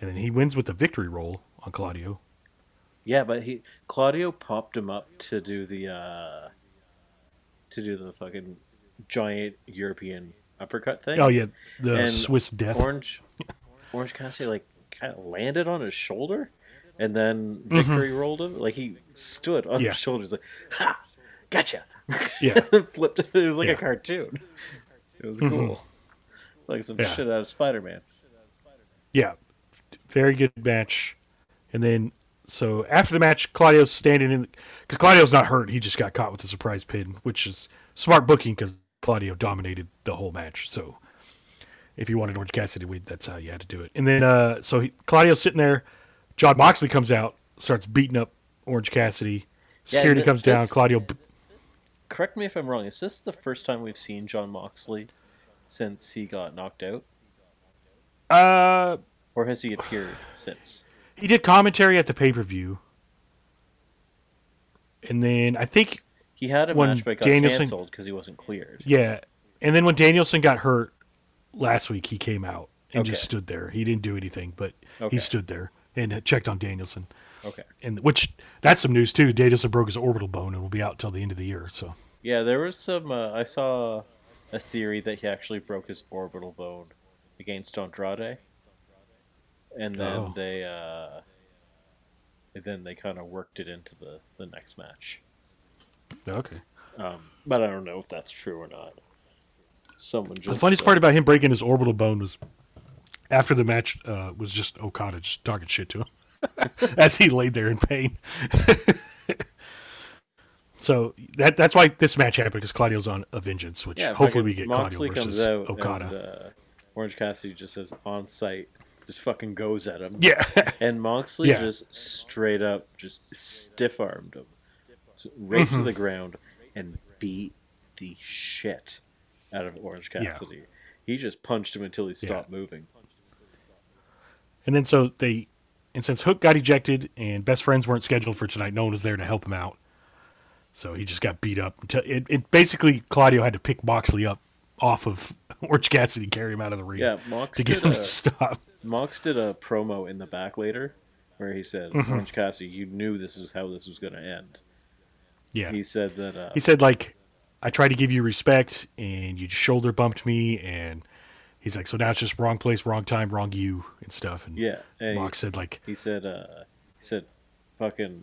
Speaker 2: and then he wins with the victory roll on Claudio.
Speaker 1: Yeah, but he Claudio popped him up to do the uh to do the fucking giant European uppercut thing.
Speaker 2: Oh yeah, the
Speaker 1: And
Speaker 2: Swiss Death.
Speaker 1: Orange Orange Cassidy like kind of landed on his shoulder and then
Speaker 2: Mm-hmm.
Speaker 1: victory rolled him. Like he stood on
Speaker 2: Yeah.
Speaker 1: his shoulders like, ha, gotcha.
Speaker 2: Yeah.
Speaker 1: Flipped it. It was like
Speaker 2: Yeah.
Speaker 1: a cartoon. It was cool. Like some
Speaker 2: Yeah.
Speaker 1: shit out of Spider Man.
Speaker 2: Yeah, very good match. And then, so after the match, Claudio's standing in because Claudio's not hurt. He just got caught with a surprise pin, which is smart booking because Claudio dominated the whole match. So if you wanted Orange Cassidy to win, that's how you had to do it. And then, uh, so he, Claudio's sitting there. Jon Moxley comes out, starts beating up Orange Cassidy.
Speaker 1: Yeah,
Speaker 2: Security
Speaker 1: th-
Speaker 2: comes down.
Speaker 1: this-
Speaker 2: Claudio. b-
Speaker 1: Correct me if I'm wrong. Is this the first time we've seen Jon Moxley since he got knocked out?
Speaker 2: Uh,
Speaker 1: Or has he appeared since?
Speaker 2: he did commentary at the pay per view. And then I think
Speaker 1: He had a
Speaker 2: When
Speaker 1: match but got
Speaker 2: Danielson-
Speaker 1: canceled because he wasn't cleared.
Speaker 2: Yeah, and then when Danielson got hurt last week, he came out and just stood there. He didn't do anything, but
Speaker 1: Okay.
Speaker 2: he stood there and checked on Danielson.
Speaker 1: Okay.
Speaker 2: And which that's some news too. Danielson broke his orbital bone and will be out till the end of the year. So
Speaker 1: Yeah, there was some. Uh, I saw a theory that he actually broke his orbital bone against Andrade, and then
Speaker 2: Oh.
Speaker 1: they, uh, and then they kind of worked it into the the next match.
Speaker 2: okay.
Speaker 1: Um, but I don't know if that's true or not. Someone just
Speaker 2: The funniest
Speaker 1: uh,
Speaker 2: part about him breaking his orbital bone was after the match uh, was just Okada just talking shit to him as he laid there in pain. so that that's why this match happened because Claudio's on a vengeance, which
Speaker 1: Yeah,
Speaker 2: hopefully we get Claudio versus
Speaker 1: comes out
Speaker 2: Okada.
Speaker 1: and uh, Orange Cassidy just says on site, just fucking goes at him.
Speaker 2: yeah.
Speaker 1: And Moxley
Speaker 2: Yeah.
Speaker 1: just straight up just stiff armed him right
Speaker 2: Mm-hmm.
Speaker 1: to the ground and beat the shit out of Orange
Speaker 2: Yeah.
Speaker 1: Cassidy. He just punched him until he stopped moving.
Speaker 2: And then so they, and since Hook got ejected and best friends weren't scheduled for tonight, no one was there to help him out. So he just got beat up. It, it basically Claudio had to pick Moxley up off of Orange Cassidy and carry him out of the ring
Speaker 1: Yeah, Mox
Speaker 2: to get him
Speaker 1: a
Speaker 2: to stop.
Speaker 1: Mox did a promo in the back later where he said,
Speaker 2: Mm-hmm.
Speaker 1: "Orange Cassidy, you knew this is how this was going to end."
Speaker 2: Yeah,
Speaker 1: He said that. Uh,
Speaker 2: he said like, I tried to give you respect and you shoulder bumped me, and he's like, so now it's just wrong place, wrong time, wrong you and stuff. And
Speaker 1: yeah, and
Speaker 2: Mox said like,
Speaker 1: He said, uh, he said, fucking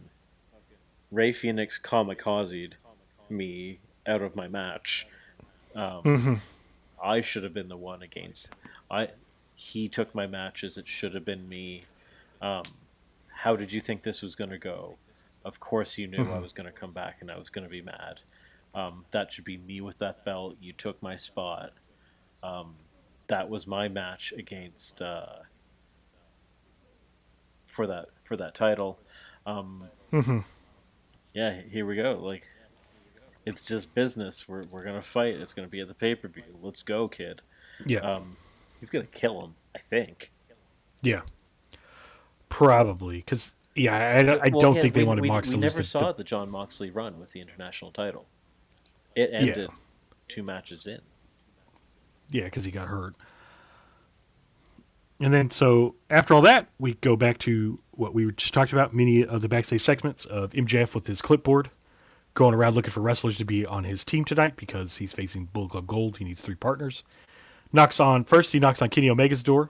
Speaker 1: Rey Fenix kamikazed me out of my match. Um,
Speaker 2: Mhm.
Speaker 1: I should have been the one against. I he took my matches. It should have been me. Um, how did you think this was going to go? Of course, you knew I
Speaker 2: Mhm.
Speaker 1: was going to come back and I was going to be mad. Um, that should be me with that belt. You took my spot. Um, that was my match against uh, for that for that title. Um,
Speaker 2: Mhm.
Speaker 1: yeah, here we go. Like, it's just business. We're we're gonna fight. It's gonna be at the pay per view. Let's go, kid.
Speaker 2: Yeah.
Speaker 1: Um, he's gonna kill him. I think.
Speaker 2: yeah. Probably because yeah, I, I
Speaker 1: Well,
Speaker 2: don't
Speaker 1: yeah,
Speaker 2: think they wanted
Speaker 1: we,
Speaker 2: Mox
Speaker 1: We never
Speaker 2: the-
Speaker 1: saw
Speaker 2: the-
Speaker 1: the Jon Moxley run with the international title. It ended two matches in.
Speaker 2: Yeah, because he got hurt. And then, so after all that, we go back to what we just talked about many of the backstage segments of MJF with his clipboard, going around looking for wrestlers to be on his team tonight because he's facing Bullet Club Gold. He needs three partners. Knocks on, first, he knocks on Kenny Omega's door,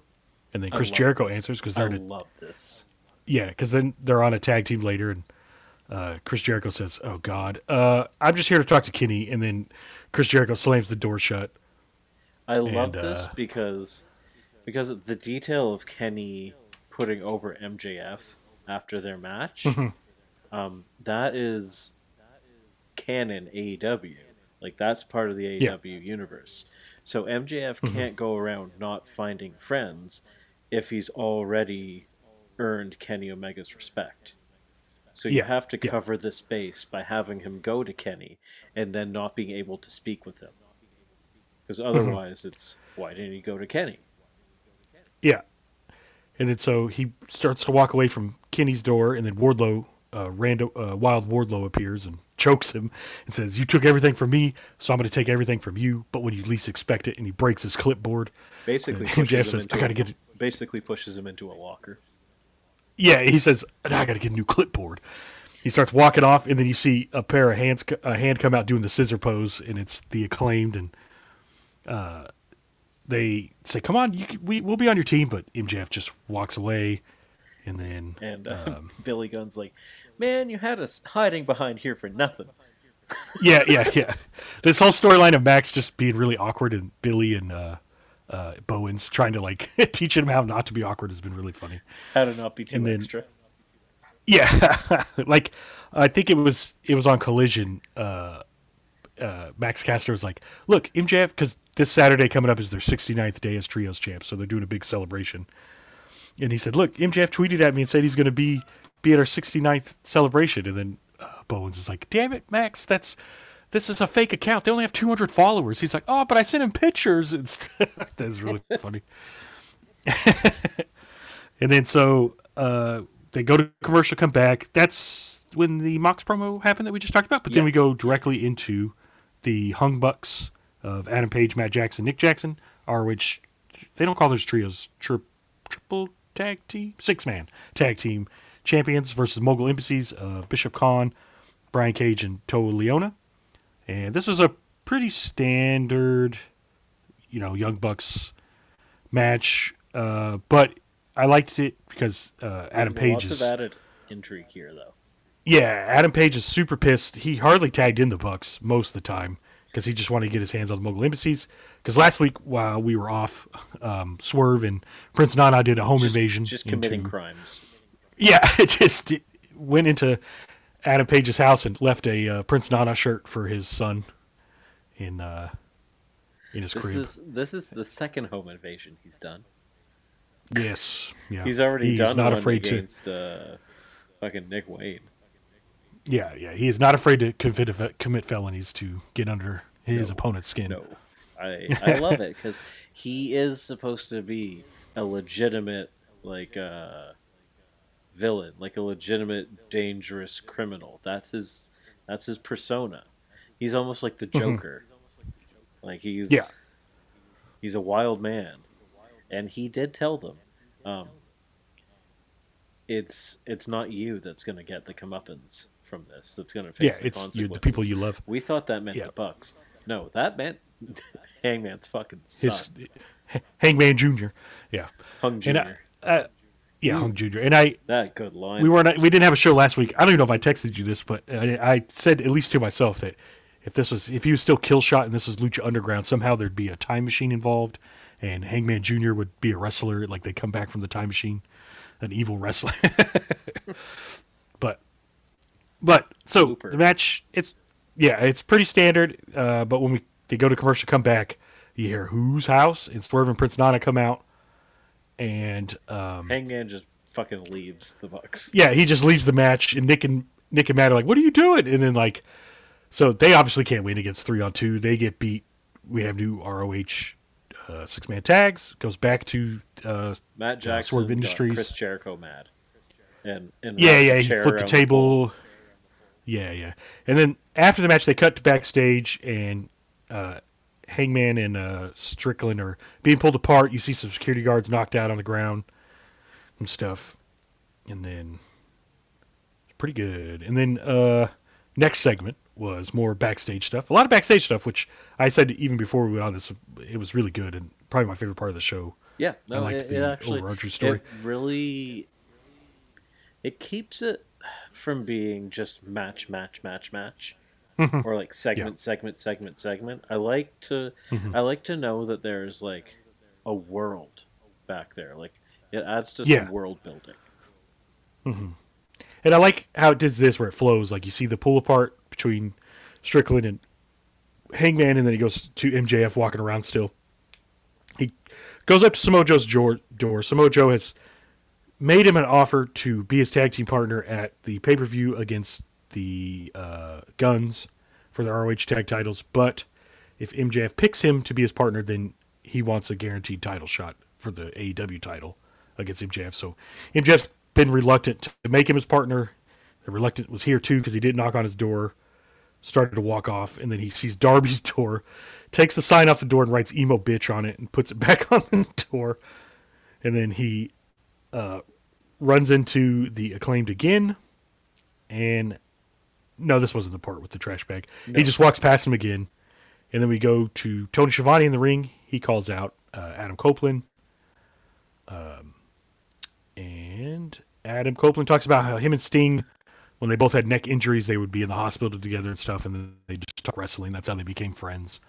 Speaker 2: and then Chris Jericho
Speaker 1: this.
Speaker 2: answers because they're, in a-
Speaker 1: love this.
Speaker 2: yeah, because then they're on a tag team later, and uh, Chris Jericho says, "Oh God, uh, I'm just here to talk to Kenny," and then Chris Jericho slams the door shut.
Speaker 1: I love
Speaker 2: And,
Speaker 1: this
Speaker 2: uh,
Speaker 1: because because of the detail of Kenny putting over MJF after their match.
Speaker 2: Mm-hmm.
Speaker 1: um, that is canon AEW. Like that's part of the
Speaker 2: Yeah.
Speaker 1: AEW universe. So MJF
Speaker 2: Mhm.
Speaker 1: can't go around not finding friends if he's already earned Kenny Omega's respect. So you
Speaker 2: Yeah,
Speaker 1: have to
Speaker 2: yeah.
Speaker 1: cover this space by having him go to Kenny and then not being able to speak with him. Because
Speaker 2: Mm-hmm.
Speaker 1: otherwise, it's why didn't he go to Kenny?
Speaker 2: Yeah. And then so he starts to walk away from Kenny's door, and then Wardlow, uh, random, uh, Wild Wardlow appears and chokes him and says, "You took everything from me, so I'm going to take everything from you." But when you least expect it, and he breaks his clipboard.
Speaker 1: Basically,
Speaker 2: And
Speaker 1: pushes
Speaker 2: MJF
Speaker 1: him
Speaker 2: says,
Speaker 1: into
Speaker 2: "I gotta
Speaker 1: a-
Speaker 2: get it."
Speaker 1: Basically, pushes him into a locker.
Speaker 2: Yeah, he says, "I got to get a new clipboard." He starts walking off, and then you see a pair of hands, a hand come out doing the scissor pose, and it's the acclaimed, and uh, they say, "Come on, you can, we we'll be on your team," but MJF just walks away, and then
Speaker 1: And uh,
Speaker 2: Um,
Speaker 1: Billy Gunn's like, "Man, you had us hiding behind here for nothing."
Speaker 2: yeah, yeah, yeah. This whole storyline of Max just being really awkward and Billy and uh, uh, Bowens trying to like teach him how not to be awkward has been really funny.
Speaker 1: How to not be too
Speaker 2: And then-
Speaker 1: extra.
Speaker 2: Yeah, like I think it was it was on Collision. Uh, uh, Max Caster was like, "Look, MJF, because this Saturday coming up is their 69th day as trios champs, so they're doing a big celebration." And he said, "Look, MJF tweeted at me and said he's going to be be at our 69th celebration." And then uh, Bowens is like, "Damn it, Max, that's this is a fake account. They only have 200 followers." He's like, "Oh, but I sent him pictures." It's that's really funny. and then so uh, they go to commercial, come back. That's when the Mox promo happened that we just talked about. But then we go directly into the Hung Bucks of Adam Page, Matt Jackson, Nick Jackson, are which they don't call those trios tri- triple tag team, six man tag team champions versus Mogul Embassies, uh, Bishop Kaun, Brian Cage, and Toa Liona. And this is a pretty standard, you know, Young Bucks match. Uh, but I liked it because uh, Adam Page
Speaker 1: Lots
Speaker 2: is
Speaker 1: of added intrigue here, though.
Speaker 2: Yeah, Adam Page is super pissed. He hardly tagged in the Bucks most of the time because he just wanted to get his hands on the Mogul Embassies. Because last week while we were off, um, Swerve and Prince Nana did a home
Speaker 1: Just,
Speaker 2: invasion.
Speaker 1: just committing
Speaker 2: into-
Speaker 1: crimes.
Speaker 2: Yeah, it just it went into Adam Page's house and left a uh, Prince Nana shirt for his son in uh, in his
Speaker 1: This
Speaker 2: crib.
Speaker 1: is this is the second home invasion he's done.
Speaker 2: yes, yeah.
Speaker 1: He's already
Speaker 2: He's
Speaker 1: done
Speaker 2: not afraid to.
Speaker 1: against uh, fucking Nick Wayne.
Speaker 2: Yeah, yeah. He is not afraid to commit commit felonies to get under his
Speaker 1: No,
Speaker 2: opponent's skin.
Speaker 1: No, I I love it because he is supposed to be a legitimate like uh, villain, like a legitimate dangerous criminal. That's his that's his persona. He's almost like the Joker. Like he's
Speaker 2: Mm-hmm. Yeah.
Speaker 1: he's a wild man, and he did tell them, um, it's it's not you that's going to get the comeuppance from this. That's going to face
Speaker 2: Yeah,
Speaker 1: the
Speaker 2: it's the people you love.
Speaker 1: We thought that meant
Speaker 2: Yeah.
Speaker 1: the Bucks. No, that meant Hangman's fucking
Speaker 2: his Hangman Jr. Yeah,
Speaker 1: Hung
Speaker 2: I, uh, yeah, Hung Jr. And I
Speaker 1: that good line.
Speaker 2: we weren't we didn't have a show last week. I don't even know if I texted you this, but I, I said at least to myself that if this was if he was still kill shot and this was Lucha Underground, somehow there'd be a time machine involved, and Hangman Jr. would be a wrestler, like they come back from the time machine, an evil wrestler. but so
Speaker 1: Looper.
Speaker 2: the match, it's yeah, it's pretty standard. Uh, but when we they go to commercial, come back, you hear whose house and Swerve and Prince Nana come out, and um,
Speaker 1: Hangman just fucking leaves the Bucks.
Speaker 2: yeah, he just leaves the match, and Nick and Nick and Matt are like, "What are you doing?" And then like, so they obviously can't win against three on two. They get beat. We have new ROH uh, six man tags. Goes back to uh,
Speaker 1: Matt Jackson,
Speaker 2: Swerve
Speaker 1: got
Speaker 2: Industries.
Speaker 1: Chris Jericho mad, and and
Speaker 2: yeah, yeah. He flipped the table. Yeah, yeah. And then after the match, they cut to backstage, and uh, Hangman and uh, Strickland are being pulled apart. You see some security guards knocked out on the ground and stuff. And then it's pretty good. And then uh, next segment was more backstage stuff. A lot of backstage stuff, which I said even before we went on this, it was really good and probably my favorite part of the show.
Speaker 1: Yeah, no,
Speaker 2: liked
Speaker 1: it,
Speaker 2: the
Speaker 1: it actually
Speaker 2: overarching story.
Speaker 1: It really, it keeps it from being just match, match, match, match, or like segment, segment, segment, segment. I like to,
Speaker 2: Mm-hmm.
Speaker 1: I like to know that there's like a world back there. Like it adds to
Speaker 2: Yeah.
Speaker 1: some world building.
Speaker 2: And I like how it does this where it flows. Like you see the pull apart between Strickland and Hangman, and then he goes to MJF walking around still. He goes up to jor- door. Samoa Joe has made him an offer to be his tag team partner at the pay per view against the uh, Guns for the ROH tag titles. But if MJF picks him to be his partner, then he wants a guaranteed title shot for the AEW title against MJF. So MJF's been reluctant to make him his partner. The reluctant was here too because he didn't knock on his door. Started to walk off, and then he sees Darby's door, takes the sign off the door and writes "emo bitch" on it, and puts it back on the door. And then he uh, runs into the acclaimed again, and no, this wasn't the part with the trash bag. He just walks past him again, and then we go to Tony Schiavone in the ring. He calls out uh, Adam Copeland, um, and Adam Copeland talks about how him and Sting, when they both had neck injuries, they would be in the hospital together and stuff, and then they just talk wrestling. That's how they became friends.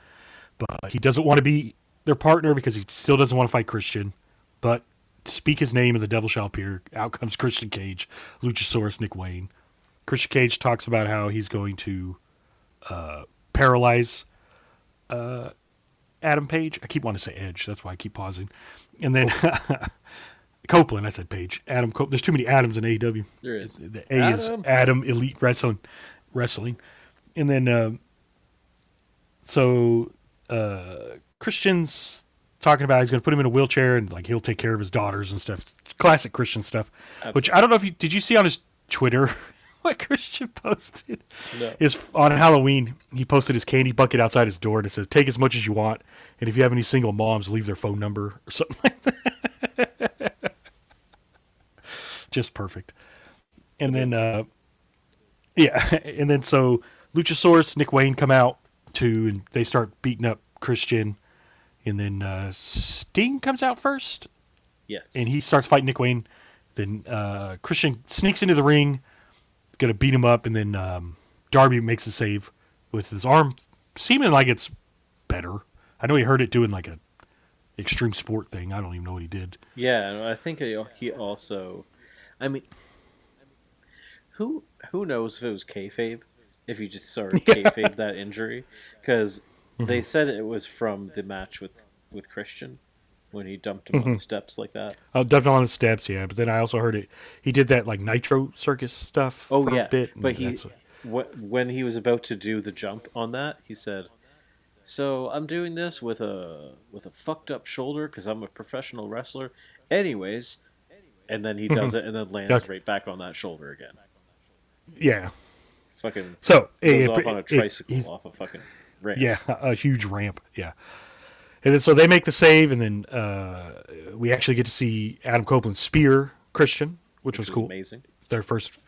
Speaker 2: But he doesn't want to be their partner because he still doesn't want to fight Christian. But speak his name and the devil shall appear. Out comes Christian Cage, Luchasaurus, Nick Wayne. Christian Cage talks about how he's going to uh, paralyze uh, Adam Page. I keep wanting to say Edge. That's why I keep pausing. And then Copeland. I said Page. Adam. Cop- There's too many Adams in AEW.
Speaker 1: There is.
Speaker 2: The A is
Speaker 1: Adam.
Speaker 2: Adam Elite Wrestling. Wrestling. And then um so uh, Christian's talking about he's going to put him in a wheelchair and like he'll take care of his daughters and stuff. Classic Christian stuff. Which I don't know if you did you see on his Twitter what Christian posted
Speaker 1: No.
Speaker 2: is on Halloween he posted his candy bucket outside his door and it says take as much as you want and if you have any single moms leave their phone number or something like that. Just perfect. And then uh yeah, and then so Luchasaurus, Nick Wayne come out too, and they start beating up Christian, and then uh, Sting comes out first,
Speaker 1: Yes,
Speaker 2: and he starts fighting Nick Wayne. Then uh, Christian sneaks into the ring, gonna beat him up, and then um, Darby makes a save with his arm, seeming like it's better. I know he heard it doing like a extreme sport thing. I don't even know what he did.
Speaker 1: Yeah, I think he also, I mean, who who knows if it was kayfabe, if he just sort of kayfabe that injury, because they
Speaker 2: Mm-hmm.
Speaker 1: said it was from the match with with Christian when he dumped him
Speaker 2: Mm-hmm.
Speaker 1: on the steps like that.
Speaker 2: Oh, dumped him on the steps, yeah. But then I also heard it. He did that like Nitro Circus stuff.
Speaker 1: Oh
Speaker 2: for
Speaker 1: yeah,
Speaker 2: a bit.
Speaker 1: but he wh- when he was about to do the jump on that, he said, "So I'm doing this with a with a fucked up shoulder because I'm a professional wrestler." Anyways, and then he does it and then lands right back on that shoulder again.
Speaker 2: yeah.
Speaker 1: Fucking
Speaker 2: So
Speaker 1: goes
Speaker 2: it-
Speaker 1: off
Speaker 2: it-
Speaker 1: on a tricycle
Speaker 2: he's-
Speaker 1: off a fucking ramp.
Speaker 2: Yeah, a huge ramp. Yeah. And then so they make the save, and then uh, we actually get to see Adam Copeland spear Christian, which, was
Speaker 1: which
Speaker 2: cool.
Speaker 1: amazing.
Speaker 2: Their first,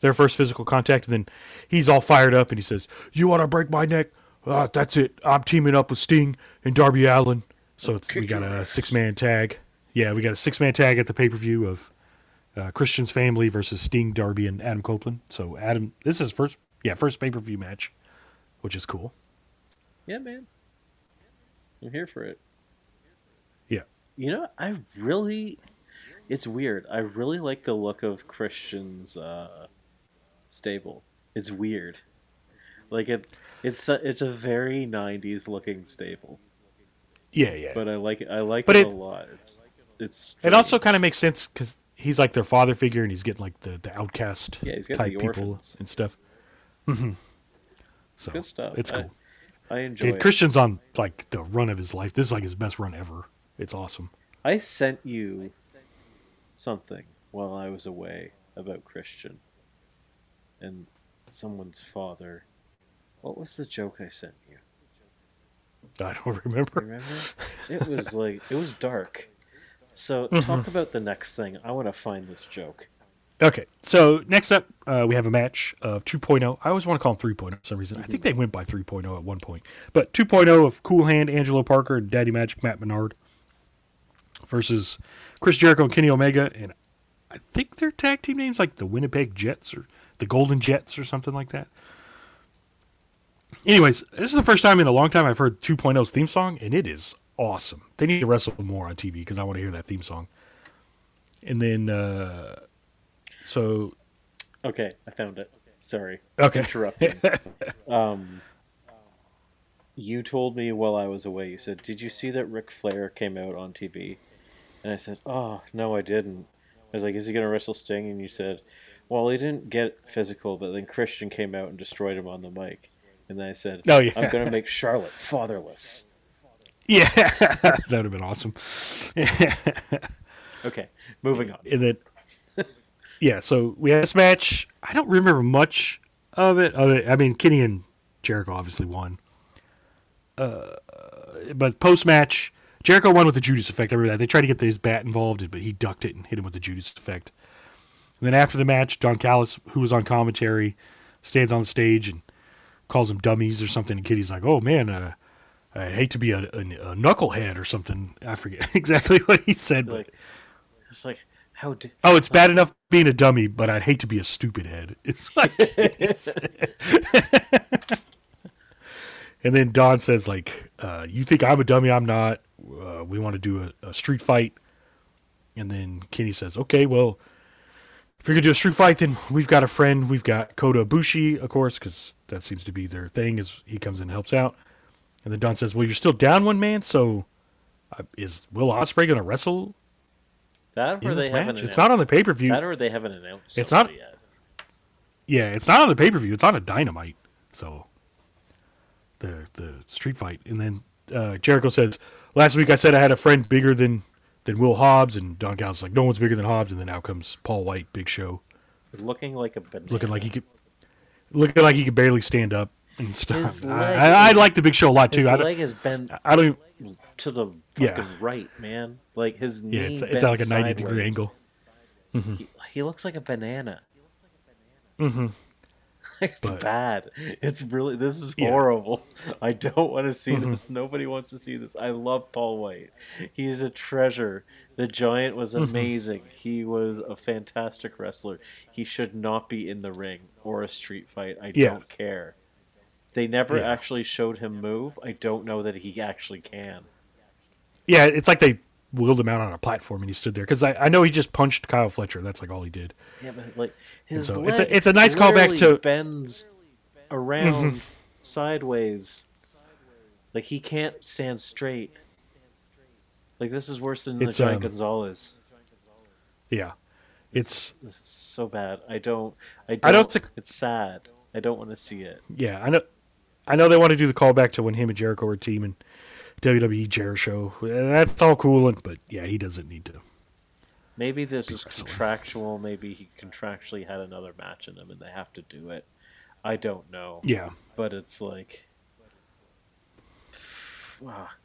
Speaker 2: their first physical contact, and then he's all fired up, and he says, "You want to break my neck? Uh, that's it. I'm teaming up with Sting and Darby Allin." So it's we got a six man tag. Yeah, we got a six man tag at the pay per view of uh, Christian's family versus Sting, Darby, and Adam Copeland. So Adam, this is his first, yeah, first pay per view match which is cool.
Speaker 1: Yeah, man. I'm here for it.
Speaker 2: Yeah.
Speaker 1: You know, I really. It's weird. I really like the look of Christian's uh, stable. It's weird. Like it, it's a, it's a very '90s looking stable,
Speaker 2: Yeah, yeah.
Speaker 1: but I like it. I like
Speaker 2: But
Speaker 1: it,
Speaker 2: it-
Speaker 1: a lot. It's it's.
Speaker 2: it also kind of makes sense because he's like their father figure, and he's getting like the the outcast
Speaker 1: Yeah, he's
Speaker 2: type
Speaker 1: the
Speaker 2: people and stuff. hmm So
Speaker 1: good stuff.
Speaker 2: it's cool.
Speaker 1: I enjoy
Speaker 2: Dude,
Speaker 1: it.
Speaker 2: Christian's on like the run of his life. This is like his best run ever. It's awesome.
Speaker 1: I sent you something while I was away about Christian and someone's father. What was the joke I sent you?
Speaker 2: I don't remember.
Speaker 1: Remember? it was like it was dark. So
Speaker 2: Mm-hmm.
Speaker 1: talk about the next thing. I want to find this joke.
Speaker 2: Okay, so next up, uh, we have a match of 2.0. I always want to call them 3.0 for some reason. I think they went by 3.0 at one point. But 2.0 of Cool Hand, Angelo Parker, and Daddy Magic, Matt Menard versus Chris Jericho and Kenny Omega. And I think their tag team names like the Winnipeg Jets or the Golden Jets or something like that. Anyways, this is the first time in a long time I've heard 2.0's theme song, and it is awesome. They need to wrestle more on TV because I want to hear that theme song. And then, uh, so
Speaker 1: Okay, I found it. Sorry.
Speaker 2: Okay.
Speaker 1: Interrupting. um, you told me while I was away, you said, Did you see that Ric Flair came out on TV? And I said, Oh, no, I didn't. I was like, Is he going to wrestle Sting? And you said, Well, he didn't get physical, but then Christian came out and destroyed him on the mic. And then I said,
Speaker 2: Oh, yeah.
Speaker 1: I'm going to make Charlotte fatherless.
Speaker 2: Yeah, that would have been awesome.
Speaker 1: Okay, moving on.
Speaker 2: And then, yeah, so we had this match. I don't remember much of it. Other, I mean, Kenny and Jericho obviously won. Uh, but post match, Jericho won with the Judas effect. I remember that. They tried to get his bat involved, but he ducked it and hit him with the Judas effect. And then after the match, Don Callis, who was on commentary, stands on the stage and calls them dummies or something. And Kitty's like, "Oh man, uh, I hate to be a, a, a knucklehead or something." I forget exactly what he said, but
Speaker 1: it's like, how.
Speaker 2: Oh, it's bad enough being a dummy, but I'd hate to be a stupid head. It's like, and then Don says, like, uh, you think I'm a dummy? I'm not. Uh, we want to do a, a street fight. And then Kenny says, okay, well, if you're gonna do a street fight, then we've got a friend. We've got Kota Ibushi, of course, because that seems to be their thing. Is he comes in and helps out. And then Don says, well, you're still down one man, so uh, is Will Ospreay gonna wrestle
Speaker 1: That
Speaker 2: in
Speaker 1: or
Speaker 2: this
Speaker 1: they haven't
Speaker 2: match? It's not on the pay per view.
Speaker 1: That or they haven't announced
Speaker 2: It's not-
Speaker 1: yet.
Speaker 2: Yeah, it's not on the pay per view. It's on a Dynamite. So the the street fight, and then uh, Jericho says, "Last week I said I had a friend bigger than than Will Hobbs," and Don Callis is like, "No one's bigger than Hobbs." And then out comes Paul Wight, Big Show,
Speaker 1: Looking like a banana.
Speaker 2: looking like he could looking like he could barely stand up and stuff. I, I, I like the Big Show a lot
Speaker 1: His
Speaker 2: too. I don't,
Speaker 1: leg is bent
Speaker 2: I don't. Even,
Speaker 1: to the fucking
Speaker 2: Yeah.
Speaker 1: right, man. Like his knee.
Speaker 2: yeah, it's it's at like a ninety degree
Speaker 1: sideways.
Speaker 2: angle.
Speaker 1: He, he looks like a banana.
Speaker 2: Mm-hmm.
Speaker 1: it's
Speaker 2: But-
Speaker 1: bad. It's really. This is
Speaker 2: Yeah.
Speaker 1: horrible. I don't want to see
Speaker 2: Mhm.
Speaker 1: this. Nobody wants to see this. I love Paul Wight. He is a treasure. The Giant was
Speaker 2: Mm-hmm.
Speaker 1: amazing. He was a fantastic wrestler. He should not be in the ring or a street fight. I
Speaker 2: Yeah.
Speaker 1: don't care. They never
Speaker 2: Yeah.
Speaker 1: actually showed him move. I don't know that he actually can.
Speaker 2: Yeah, it's like they wheeled him out on a platform and he stood there because I, I know he just punched Kyle Fletcher. That's like all he did.
Speaker 1: Yeah, but like his
Speaker 2: so
Speaker 1: leg
Speaker 2: it's a- it's a nice callback to-
Speaker 1: bends around sideways. Like he can't stand straight. Like this is worse than
Speaker 2: It's,
Speaker 1: the Giant
Speaker 2: um,
Speaker 1: Gonzalez.
Speaker 2: Yeah, it's
Speaker 1: is so bad. I don't. I don't.
Speaker 2: I don't
Speaker 1: it's sad. I don't want to see it.
Speaker 2: Yeah, I know. I know they want to do the callback to when him and Jericho were a team in WWE Jericho. That's all cool, and but yeah, he doesn't need to.
Speaker 1: Maybe this is
Speaker 2: wrestling.
Speaker 1: contractual. Maybe he contractually had another match in him, and they have to do it. I don't know.
Speaker 2: Yeah,
Speaker 1: But it's like, fuck.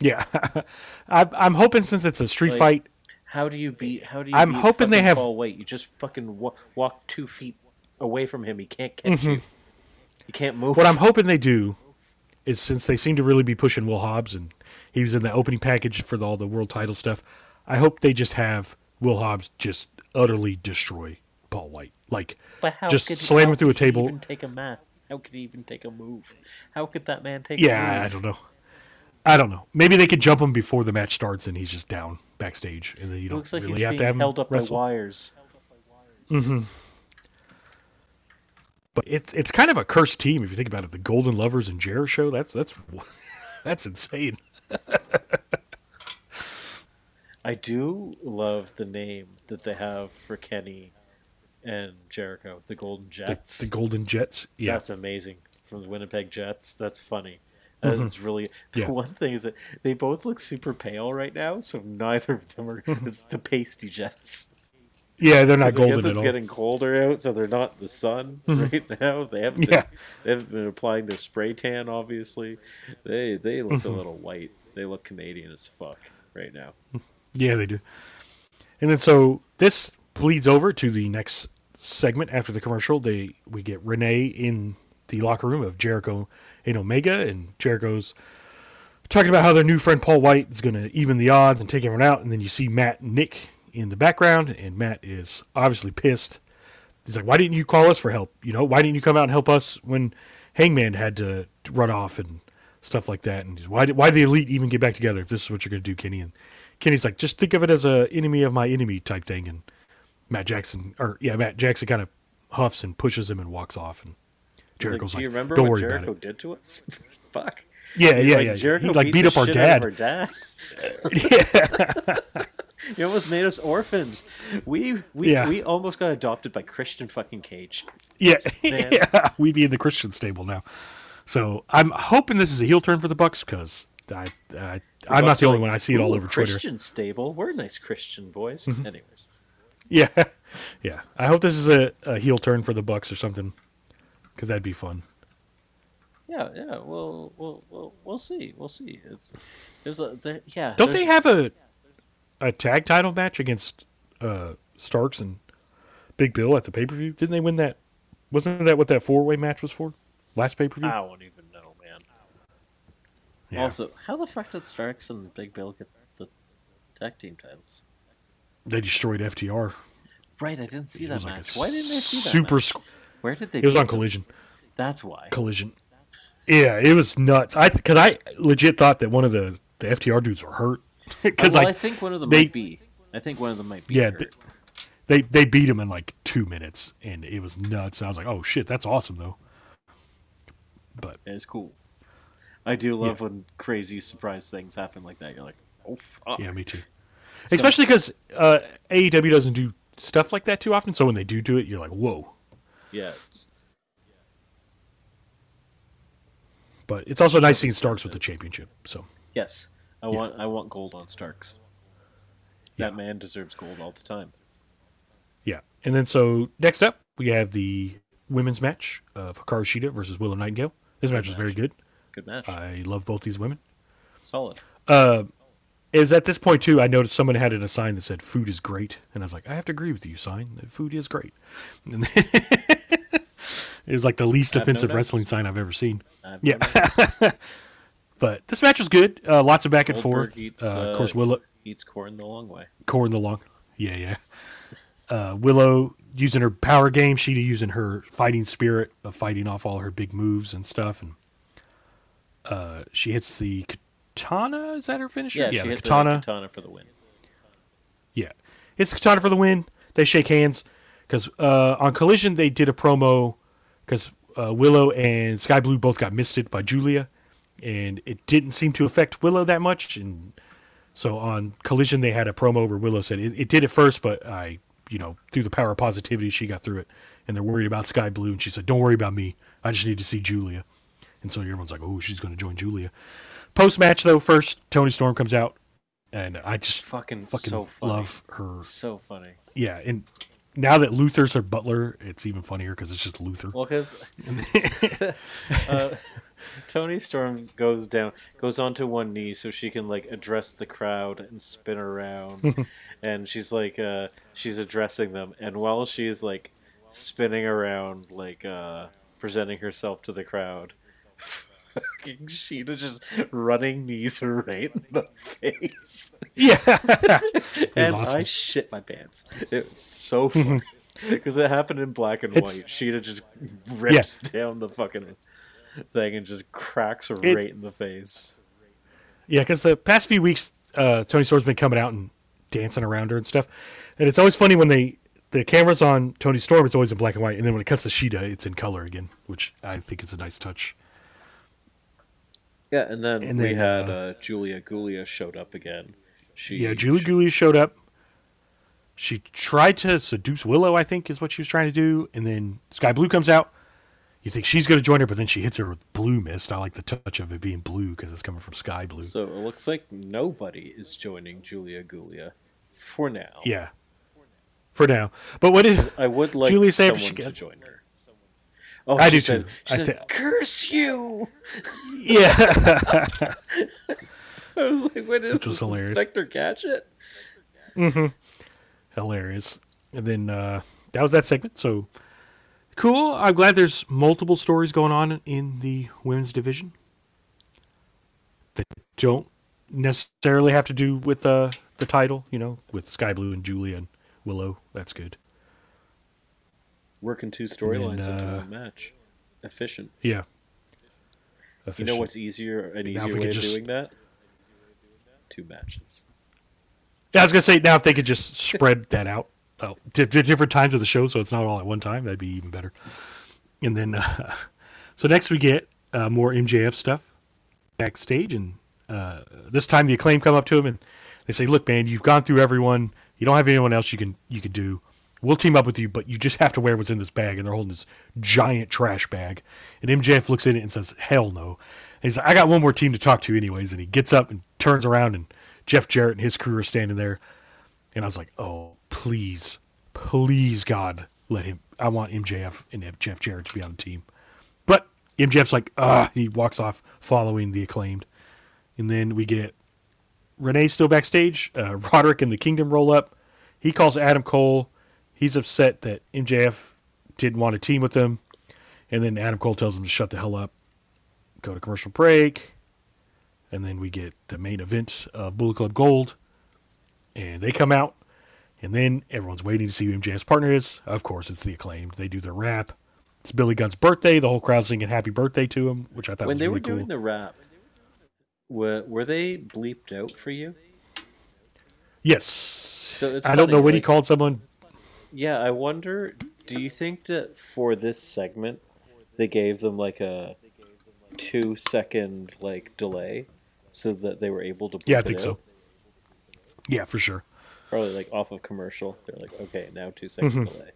Speaker 2: yeah. I, I'm hoping since it's a street
Speaker 1: Like,
Speaker 2: fight.
Speaker 1: How do you beat? How do you?
Speaker 2: I'm
Speaker 1: beat
Speaker 2: hoping they have-
Speaker 1: Paul Wight. You just fucking wa- walk two feet away from him. He can't catch mm-hmm. you. You can't move.
Speaker 2: Mm-hmm. What I'm hoping they do is since they seem to really be pushing Will Hobbs and he was in the opening package for the, all the world title stuff, I hope they just have Will Hobbs just utterly destroy Paul Wight, like just
Speaker 1: could
Speaker 2: slam him through a table.
Speaker 1: Even take a mat. How could he even take a move? How could that man take?
Speaker 2: Yeah,
Speaker 1: a move?
Speaker 2: I don't know. I don't know. Maybe they could jump him before the match starts, and he's just down backstage, and then you don't
Speaker 1: like
Speaker 2: really have to have him
Speaker 1: held up
Speaker 2: wrestle.
Speaker 1: by wires.
Speaker 2: But it's it's kind of a cursed team if you think about it. The Golden Lovers and Jericho. That's that's that's insane.
Speaker 1: I do love the name that they have for Kenny and Jericho, the Golden Jets.
Speaker 2: the Golden Jets. Yeah.
Speaker 1: That's amazing. From the Winnipeg Jets. That's funny. That's really
Speaker 2: Mm-hmm. Yeah.
Speaker 1: the one thing is that they both look super pale right now, so neither of them are it's the pasty Jets.
Speaker 2: Yeah, they're not
Speaker 1: 'Cause I guess
Speaker 2: golden
Speaker 1: it's getting colder out, so they're not in the sun mm-hmm. right now. They haven't been,
Speaker 2: Yeah.
Speaker 1: they haven't been applying their spray tan. Obviously, they they look a mm-hmm. little white. They look Canadian as fuck right now.
Speaker 2: Yeah, they do. And then so this bleeds over to the next segment after the commercial. They we get Renee in the locker room of Jericho and Omega, and Jericho's talking about how their new friend Paul Wight is going to even the odds and take everyone out. And then you see Matt and Nick in the background, and Matt is obviously pissed. He's like, "Why didn't you call us for help? You know, why didn't you come out and help us when Hangman had to run off and stuff like that?" And he's, "Why did why the elite even get back together if this is what you're going to do, Kenny?" And Kenny's like, "Just think of it as a enemy of my enemy type thing." And Matt Jackson, or yeah, Matt Jackson kind of huffs and pushes him and walks off. And Jericho's
Speaker 1: like, "Do you remember
Speaker 2: "Don't
Speaker 1: what
Speaker 2: worry
Speaker 1: Jericho
Speaker 2: about it."
Speaker 1: did to us? Fuck."
Speaker 2: Yeah, yeah,
Speaker 1: like,
Speaker 2: yeah.
Speaker 1: Jericho
Speaker 2: he like beat
Speaker 1: the
Speaker 2: up our
Speaker 1: shit out of
Speaker 2: dad.
Speaker 1: our dad. He almost made us orphans. We we
Speaker 2: Yeah.
Speaker 1: we almost got adopted by Christian fucking Cage.
Speaker 2: Yeah, yeah. We'd be in the Christian stable now. So I'm hoping this is a heel turn for the Bucks because I, I I'm not the only
Speaker 1: like,
Speaker 2: one. I see it all
Speaker 1: "Ooh,
Speaker 2: over Twitter. Mm-hmm.
Speaker 1: Christian stable. We're nice Christian boys. Anyways,
Speaker 2: Yeah, yeah. I hope this is a, a heel turn for the Bucks or something because that'd be fun.
Speaker 1: yeah, yeah. We'll we'll we'll, we'll see. We'll see. It's there's a there, yeah.
Speaker 2: Don't they have a a tag title match against uh, Starks and Big Bill at the pay per view? Didn't they win that? Wasn't that what that four way match was for? Last pay per view.
Speaker 1: I don't even know, man.
Speaker 2: Yeah.
Speaker 1: Also, how the fuck did Starks and Big Bill get the tag team titles?
Speaker 2: they destroyed FTR.
Speaker 1: Right, I didn't see
Speaker 2: It
Speaker 1: that
Speaker 2: was like
Speaker 1: match. Why didn't I see that?
Speaker 2: super.
Speaker 1: match? Where did they?
Speaker 2: It was
Speaker 1: beat
Speaker 2: on
Speaker 1: them?
Speaker 2: Collision.
Speaker 1: That's why.
Speaker 2: collision. Yeah, it was nuts. I because I legit thought that one of the the FTR dudes were hurt because
Speaker 1: well, I think one of them
Speaker 2: they-
Speaker 1: might be. I think one of them might be.
Speaker 2: yeah
Speaker 1: hurt.
Speaker 2: th- they they beat him in like two minutes and it was nuts. I was like, oh shit, that's awesome though. But
Speaker 1: It's cool. I do love when crazy surprise things happen like that. You're like, oh fuck.
Speaker 2: yeah, me too.
Speaker 1: So-
Speaker 2: Especially because uh, AEW doesn't do stuff like that too often. So when they do do it, you're like, whoa.
Speaker 1: Yeah. it's-
Speaker 2: But it's also nice seeing Starks with the championship. So
Speaker 1: Yes. I want. I want gold on Starks.
Speaker 2: Yeah.
Speaker 1: That man deserves gold all the time.
Speaker 2: yeah, and then so next up we have the women's match of Hikaru Shida versus Willow Nightingale. This match was very good.
Speaker 1: Good match.
Speaker 2: I love both these women.
Speaker 1: Solid.
Speaker 2: Uh, it was at this point too. I noticed someone had in a sign that said "Food is great," and I was like, "I have to agree with you, sign. The food is great." And then- it was like the least
Speaker 1: I have no
Speaker 2: offensive written sign I've ever seen.
Speaker 1: I have
Speaker 2: Yeah. But this match was good. Uh, lots of back and
Speaker 1: Goldberg
Speaker 2: forth.
Speaker 1: eats,
Speaker 2: uh, of
Speaker 1: uh,
Speaker 2: course, Willow
Speaker 1: Eats corn the long way.
Speaker 2: corn the long. Yeah, yeah. Uh, Willow using her power game. Shida using her fighting spirit of fighting off all her big moves and stuff. And uh, she hits the katana. Is that her finisher?
Speaker 1: Yeah,
Speaker 2: yeah
Speaker 1: she
Speaker 2: the katana.
Speaker 1: the katana for the win.
Speaker 2: Yeah, it's Katana for the win. They shake hands because uh, on Collision they did a promo because uh, Willow and Skye Blue both got misted by Julia, and it didn't seem to affect Willow that much. And so on Collision they had a promo where Willow said it, it did at first, but I, you know, through the power of positivity, she got through it. And they're worried about Skye Blue, and she said, "Don't worry about me. I just need to see Julia." And so everyone's like, "Oh, she's going to join Julia." Post match though, first Toni Storm comes out, and I just
Speaker 1: Fucking,
Speaker 2: fucking
Speaker 1: so funny.
Speaker 2: love her
Speaker 1: So funny.
Speaker 2: yeah, and now that Luther's her butler, it's even funnier because it's just Luther.
Speaker 1: Well, because uh, Toni Storm goes down, goes onto one knee so she can like address the crowd and spin around, and she's like, uh, she's addressing them, and while she's like spinning around, like uh, presenting herself to the crowd. Fucking Shida just running knees her right in the face,
Speaker 2: yeah,
Speaker 1: and
Speaker 2: awesome.
Speaker 1: I shit my pants. It was so funny. Because it happened in black and
Speaker 2: It's-
Speaker 1: white. Shida just rips down the fucking thing and just cracks her
Speaker 2: It-
Speaker 1: right in the face.
Speaker 2: Yeah, because the past few weeks, uh, Toni Storm's been coming out and dancing around her and stuff, and it's always funny when they the camera's on Toni Storm. It's always in black and white, and then when it cuts to Shida, it's in color again, which I think is a nice touch.
Speaker 1: Yeah, and then
Speaker 2: And
Speaker 1: we
Speaker 2: then,
Speaker 1: had
Speaker 2: uh,
Speaker 1: uh, Julia Gulia showed up again. She
Speaker 2: Yeah, Julie Goulias showed up. She tried to seduce Willow, I think, is what she was trying to do, and then Skye Blue comes out. You think she's going to join her, but then she hits her with blue mist. I like the touch of it being blue because it's coming from Skye Blue.
Speaker 1: So it looks like nobody is joining Julia Gulia for now.
Speaker 2: yeah, for now. But what is
Speaker 1: I would like
Speaker 2: Julia say she
Speaker 1: to
Speaker 2: gets-
Speaker 1: join her. Oh,
Speaker 2: I do
Speaker 1: said,
Speaker 2: too.
Speaker 1: She
Speaker 2: I
Speaker 1: said,
Speaker 2: thi-
Speaker 1: "Curse you!"
Speaker 2: yeah,
Speaker 1: I was like, "What is
Speaker 2: Which was
Speaker 1: this,
Speaker 2: hilarious.
Speaker 1: Inspector Gadget?" Mm-hmm.
Speaker 2: hilarious. And then uh, that was that segment. So cool. I'm glad there's multiple stories going on in the women's division that don't necessarily have to do with uh, the title. You know, with Skye Blue and Julia and Willow. That's good.
Speaker 1: Working two storylines into
Speaker 2: uh,
Speaker 1: one match, efficient.
Speaker 2: Yeah.
Speaker 1: You know what's easier? An
Speaker 2: Now
Speaker 1: easier way of
Speaker 2: just-
Speaker 1: doing that? Two matches.
Speaker 2: Yeah, I was gonna say now if they could just spread that out, di- di- different times of the show, so it's not all at one time, that'd be even better. And then, uh, so next we get uh, more MJF stuff backstage, and uh, this time the acclaim come up to him and they say, "Look, man, you've gone through everyone. You don't have anyone else you can you could do. We'll team up with you, but you just have to wear what's in this bag." And they're holding this giant trash bag, and MJF looks at it and says, "Hell no." He's like, "I got one more team to talk to, anyways." And he gets up and turns around, and Jeff Jarrett and his crew are standing there. And I was like, "Oh, please, please, God, let him. I want MJF and Jeff Jarrett to be on the team." But MJF's like, "Ah," he walks off, following the acclaimed. And then we get Renee still backstage. Uh, Roderick and the Kingdom roll up. He calls Adam Cole. He's upset that MJF didn't want to team with him. And then Adam Cole tells him to shut the hell up. Go to commercial break. And then we get the main event of Bullet Club Gold. And they come out. And then everyone's waiting to see who MJF's partner is. Of course, it's the acclaimed. They do their rap. It's Billy Gunn's birthday. The whole crowd singing happy birthday to him, which I thought
Speaker 1: when
Speaker 2: was really cool.
Speaker 1: When they were doing the rap, were were they bleeped out for you?
Speaker 2: yes.
Speaker 1: it's
Speaker 2: I don't know when he called someone
Speaker 1: Yeah, I wonder. Do you think that for this segment, they gave them like a two second like delay, so that they were able to?
Speaker 2: Yeah, I think so. Yeah, for sure.
Speaker 1: Probably like off of commercial. They're like, okay, now two second
Speaker 2: Mm-hmm.
Speaker 1: delay.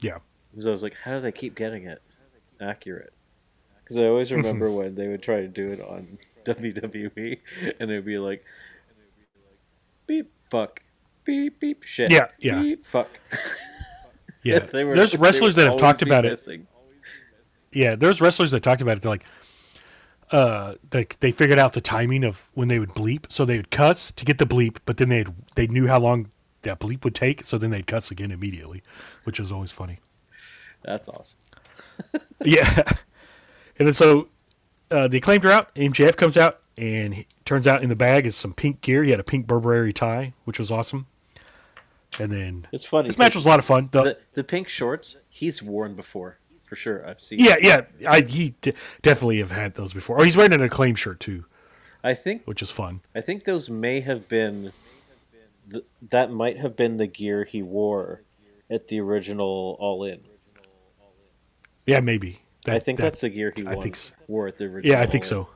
Speaker 2: Yeah.
Speaker 1: Because I was like, how do they keep getting it accurate? Because I always remember when they would try to do it on WWE, and it would be like, beep, fuck, beep, beep, shit,
Speaker 2: Yeah, yeah.
Speaker 1: beep, fuck.
Speaker 2: Yeah.
Speaker 1: Were-
Speaker 2: there's wrestlers that have talked about it. Yeah, there's wrestlers that talked about it. They're like, uh, they they figured out the timing of when they would bleep, so they would cuss to get the bleep, but then they they knew how long that bleep would take, so then they'd cuss again immediately, which was always funny.
Speaker 1: That's awesome.
Speaker 2: Yeah, and then so uh, the acclaimed are out. MJF comes out, and he, turns out in the bag is some pink gear. He had a pink Burberry tie, which was awesome. And then
Speaker 1: It's funny.
Speaker 2: this match was a lot of fun. The,
Speaker 1: The, the pink shorts he's worn before for sure. I've seen.
Speaker 2: yeah, yeah, I he d- definitely have had those before. Oh, he's wearing an acclaim shirt too,
Speaker 1: I think
Speaker 2: which is fun.
Speaker 1: I think those may have been. th that might have been the gear he wore at the original All In.
Speaker 2: Yeah, maybe.
Speaker 1: I think
Speaker 2: that-
Speaker 1: that's the gear he
Speaker 2: I think so.
Speaker 1: wore at the original.
Speaker 2: Yeah, I think so.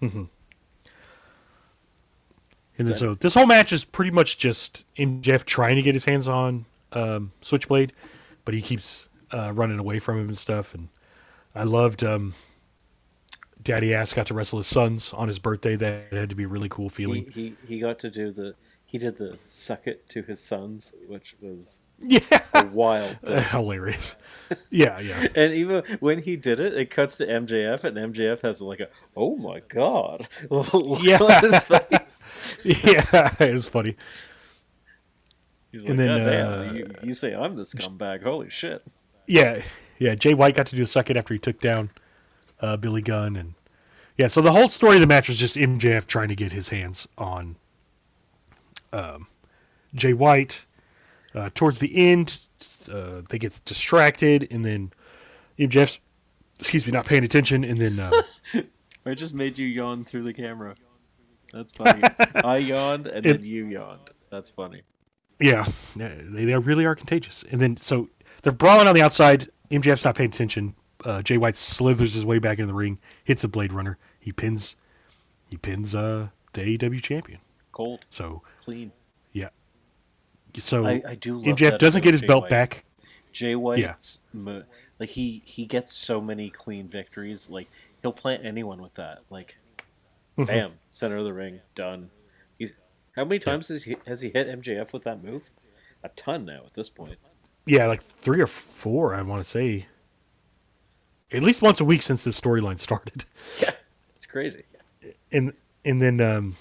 Speaker 2: hmm And then so this whole match is pretty much just MJF trying to get his hands on um, Switchblade, but he keeps uh, running away from him and stuff. And I loved um, Daddy Ass got to wrestle his sons on his birthday. That had to be a really cool feeling.
Speaker 1: he he got to do the he did the suck it to his sons, which was
Speaker 2: yeah,
Speaker 1: wild
Speaker 2: hilarious. Yeah, yeah.
Speaker 1: And even when he did it, it cuts to MJF, and MJF has like a "Oh my god!" look
Speaker 2: Yeah.
Speaker 1: on his face.
Speaker 2: yeah, it was funny.
Speaker 1: He's like,
Speaker 2: And then,
Speaker 1: "God damn,
Speaker 2: uh,
Speaker 1: you, you say I'm the scumbag? Holy shit!"
Speaker 2: Yeah, yeah. Jay White got to do a second after he took down uh, Billy Gunn, and yeah. So the whole story of the match was just MJF trying to get his hands on um, Jay White, Uh, towards the end, uh, they get distracted, and then MJF's, excuse me, not paying attention, and then uh,
Speaker 1: I just made you yawn through the camera. That's funny. I yawned and
Speaker 2: It-
Speaker 1: then you yawned. That's funny.
Speaker 2: yeah, yeah, they, they really are contagious. And then so they're brawling on the outside. MJF's not paying attention. Uh, Jay White slithers his way back into the ring, hits a Blade Runner. He pins, he pins uh, the AEW champion.
Speaker 1: Cold,
Speaker 2: So
Speaker 1: clean.
Speaker 2: yeah, so
Speaker 1: I, I do love
Speaker 2: MJF
Speaker 1: that
Speaker 2: doesn't get his
Speaker 1: Jay
Speaker 2: belt
Speaker 1: White.
Speaker 2: back.
Speaker 1: Jay White's mo- like he he gets so many clean victories. Like he'll plant anyone with that. Like,
Speaker 2: Mm-hmm.
Speaker 1: bam, center of the ring, done. He's how many times has he has he hit MJF with that move? A ton now at this point.
Speaker 2: Yeah, like three or four, I want to say. At least once a week since this storyline started.
Speaker 1: Yeah, it's crazy.
Speaker 2: and and then um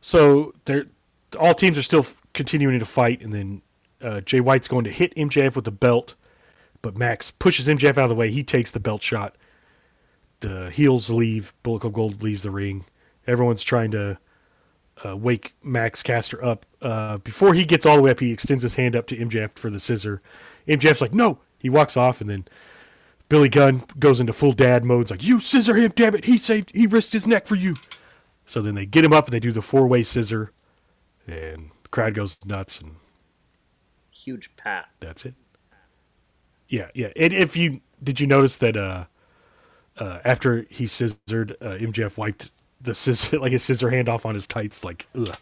Speaker 2: so they're all teams are still continuing to fight and then uh, Jay White's going to hit MJF with the belt but Max pushes MJF out of the way he takes the belt shot the heels leave Bullet Club Gold leaves the ring everyone's trying to uh, wake Max Caster up uh, before he gets all the way up he extends his hand up to MJF for the scissor MJF's like no he walks off and then Billy Gunn goes into full dad mode. It's like, you scissor him, damn it. He saved, he risked his neck for you. So then they get him up and they do the four way scissor. And the crowd goes nuts and
Speaker 1: Huge pat.
Speaker 2: that's it. Yeah, yeah. And if you, did you notice that uh, uh, after he scissored, uh, MJF wiped the scissor, like his scissor hand off on his tights, like, ugh.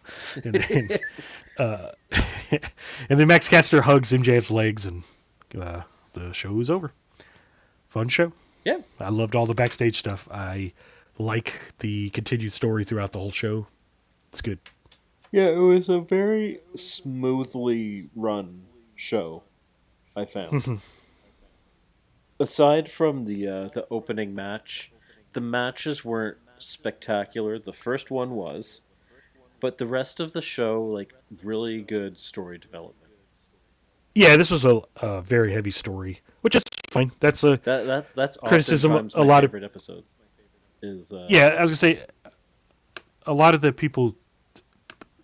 Speaker 2: And then, uh, and then Max Caster hugs MJF's legs and uh, the show is over. Fun show.
Speaker 1: Yeah,
Speaker 2: I loved all the backstage stuff. I like the continued story throughout the whole show. It's good.
Speaker 1: yeah. It was a very smoothly run show. I found. Aside from the uh, the opening match, the matches weren't spectacular. The first one was, but the rest of the show, like, really good story development.
Speaker 2: Yeah, this was a, a very heavy story, which is fine. That's a
Speaker 1: That that that's
Speaker 2: Criticism, a lot of-
Speaker 1: favorite episode. Is uh,
Speaker 2: yeah. I was gonna say a lot of the people,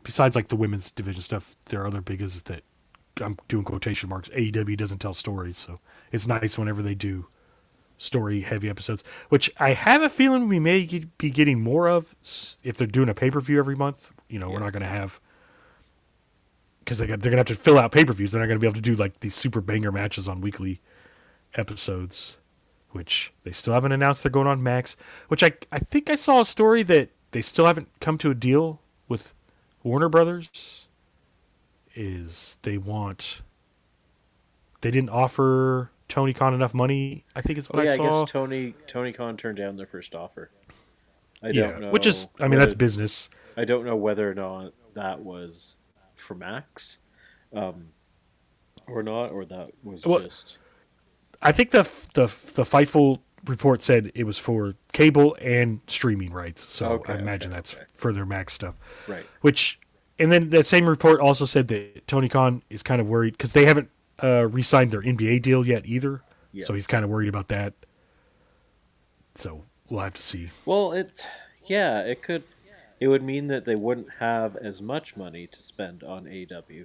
Speaker 2: besides like the women's division stuff, their other big is that I'm doing quotation marks. AEW doesn't tell stories, so it's nice whenever they do story heavy episodes. Which I have a feeling we may get- be getting more of if they're doing a pay per view every month. You know, we're not going to have because they got, they're going to have to fill out pay per views. They're not going to be able to do like these super banger matches on weekly episodes, which they still haven't announced they're going on Max. Which I I think I saw a story that they still haven't come to a deal with Warner Brothers. Is they want they didn't offer Tony Khan enough money? I think is what
Speaker 1: Oh, yeah,
Speaker 2: I
Speaker 1: I,
Speaker 2: saw.
Speaker 1: guess Tony Tony Khan turned down their first offer. I
Speaker 2: yeah,
Speaker 1: don't know.
Speaker 2: which is I mean that's business.
Speaker 1: I don't know whether or not that was for Max, um, or not, or that was
Speaker 2: Well,
Speaker 1: just
Speaker 2: I think the the the Fightful report said it was for cable and streaming rights. So
Speaker 1: Okay,
Speaker 2: I imagine
Speaker 1: okay,
Speaker 2: that's
Speaker 1: okay.
Speaker 2: further Max stuff.
Speaker 1: right.
Speaker 2: Which, and then that same report also said that Tony Khan is kind of worried because they haven't uh, re-signed their NBA deal yet either. So he's kind of worried about that. So we'll have to see.
Speaker 1: Well, it's yeah, it could. It would mean that they wouldn't have as much money to spend on AEW,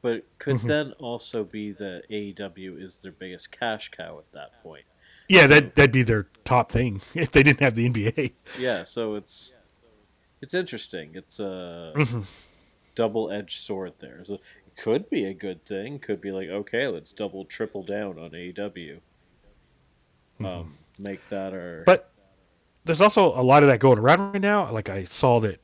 Speaker 1: but it could
Speaker 2: Mm-hmm.
Speaker 1: then also be that AEW is their biggest cash cow at that point.
Speaker 2: Yeah, that that'd be their top thing if they didn't have the NBA.
Speaker 1: Yeah, so it's it's interesting. It's a
Speaker 2: Mhm.
Speaker 1: double-edged sword there. So could be a good thing. Could be like, okay, let's double, triple down on AEW. Um, make that our
Speaker 2: Mm-hmm. But there's also a lot of that going around right now. Like I saw that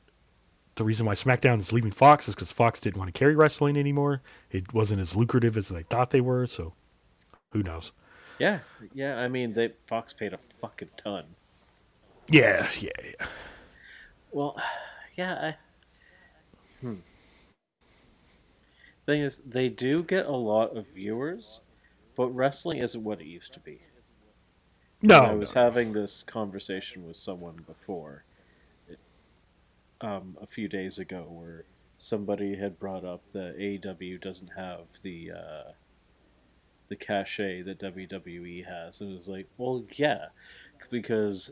Speaker 2: the reason why SmackDown is leaving Fox is because Fox didn't want to carry wrestling anymore. It wasn't as lucrative as they thought they were. So who knows?
Speaker 1: yeah, yeah. I mean, they Fox paid a fucking ton.
Speaker 2: Yeah, yeah, yeah.
Speaker 1: Well, yeah. I, hmm. Thing is, they do get a lot of viewers, but wrestling isn't what it used to be.
Speaker 2: No,
Speaker 1: I was
Speaker 2: no.
Speaker 1: having this conversation with someone before, um, a few days ago, where somebody had brought up that AEW doesn't have the uh, the cachet that WWE has, and it was like, well, yeah, because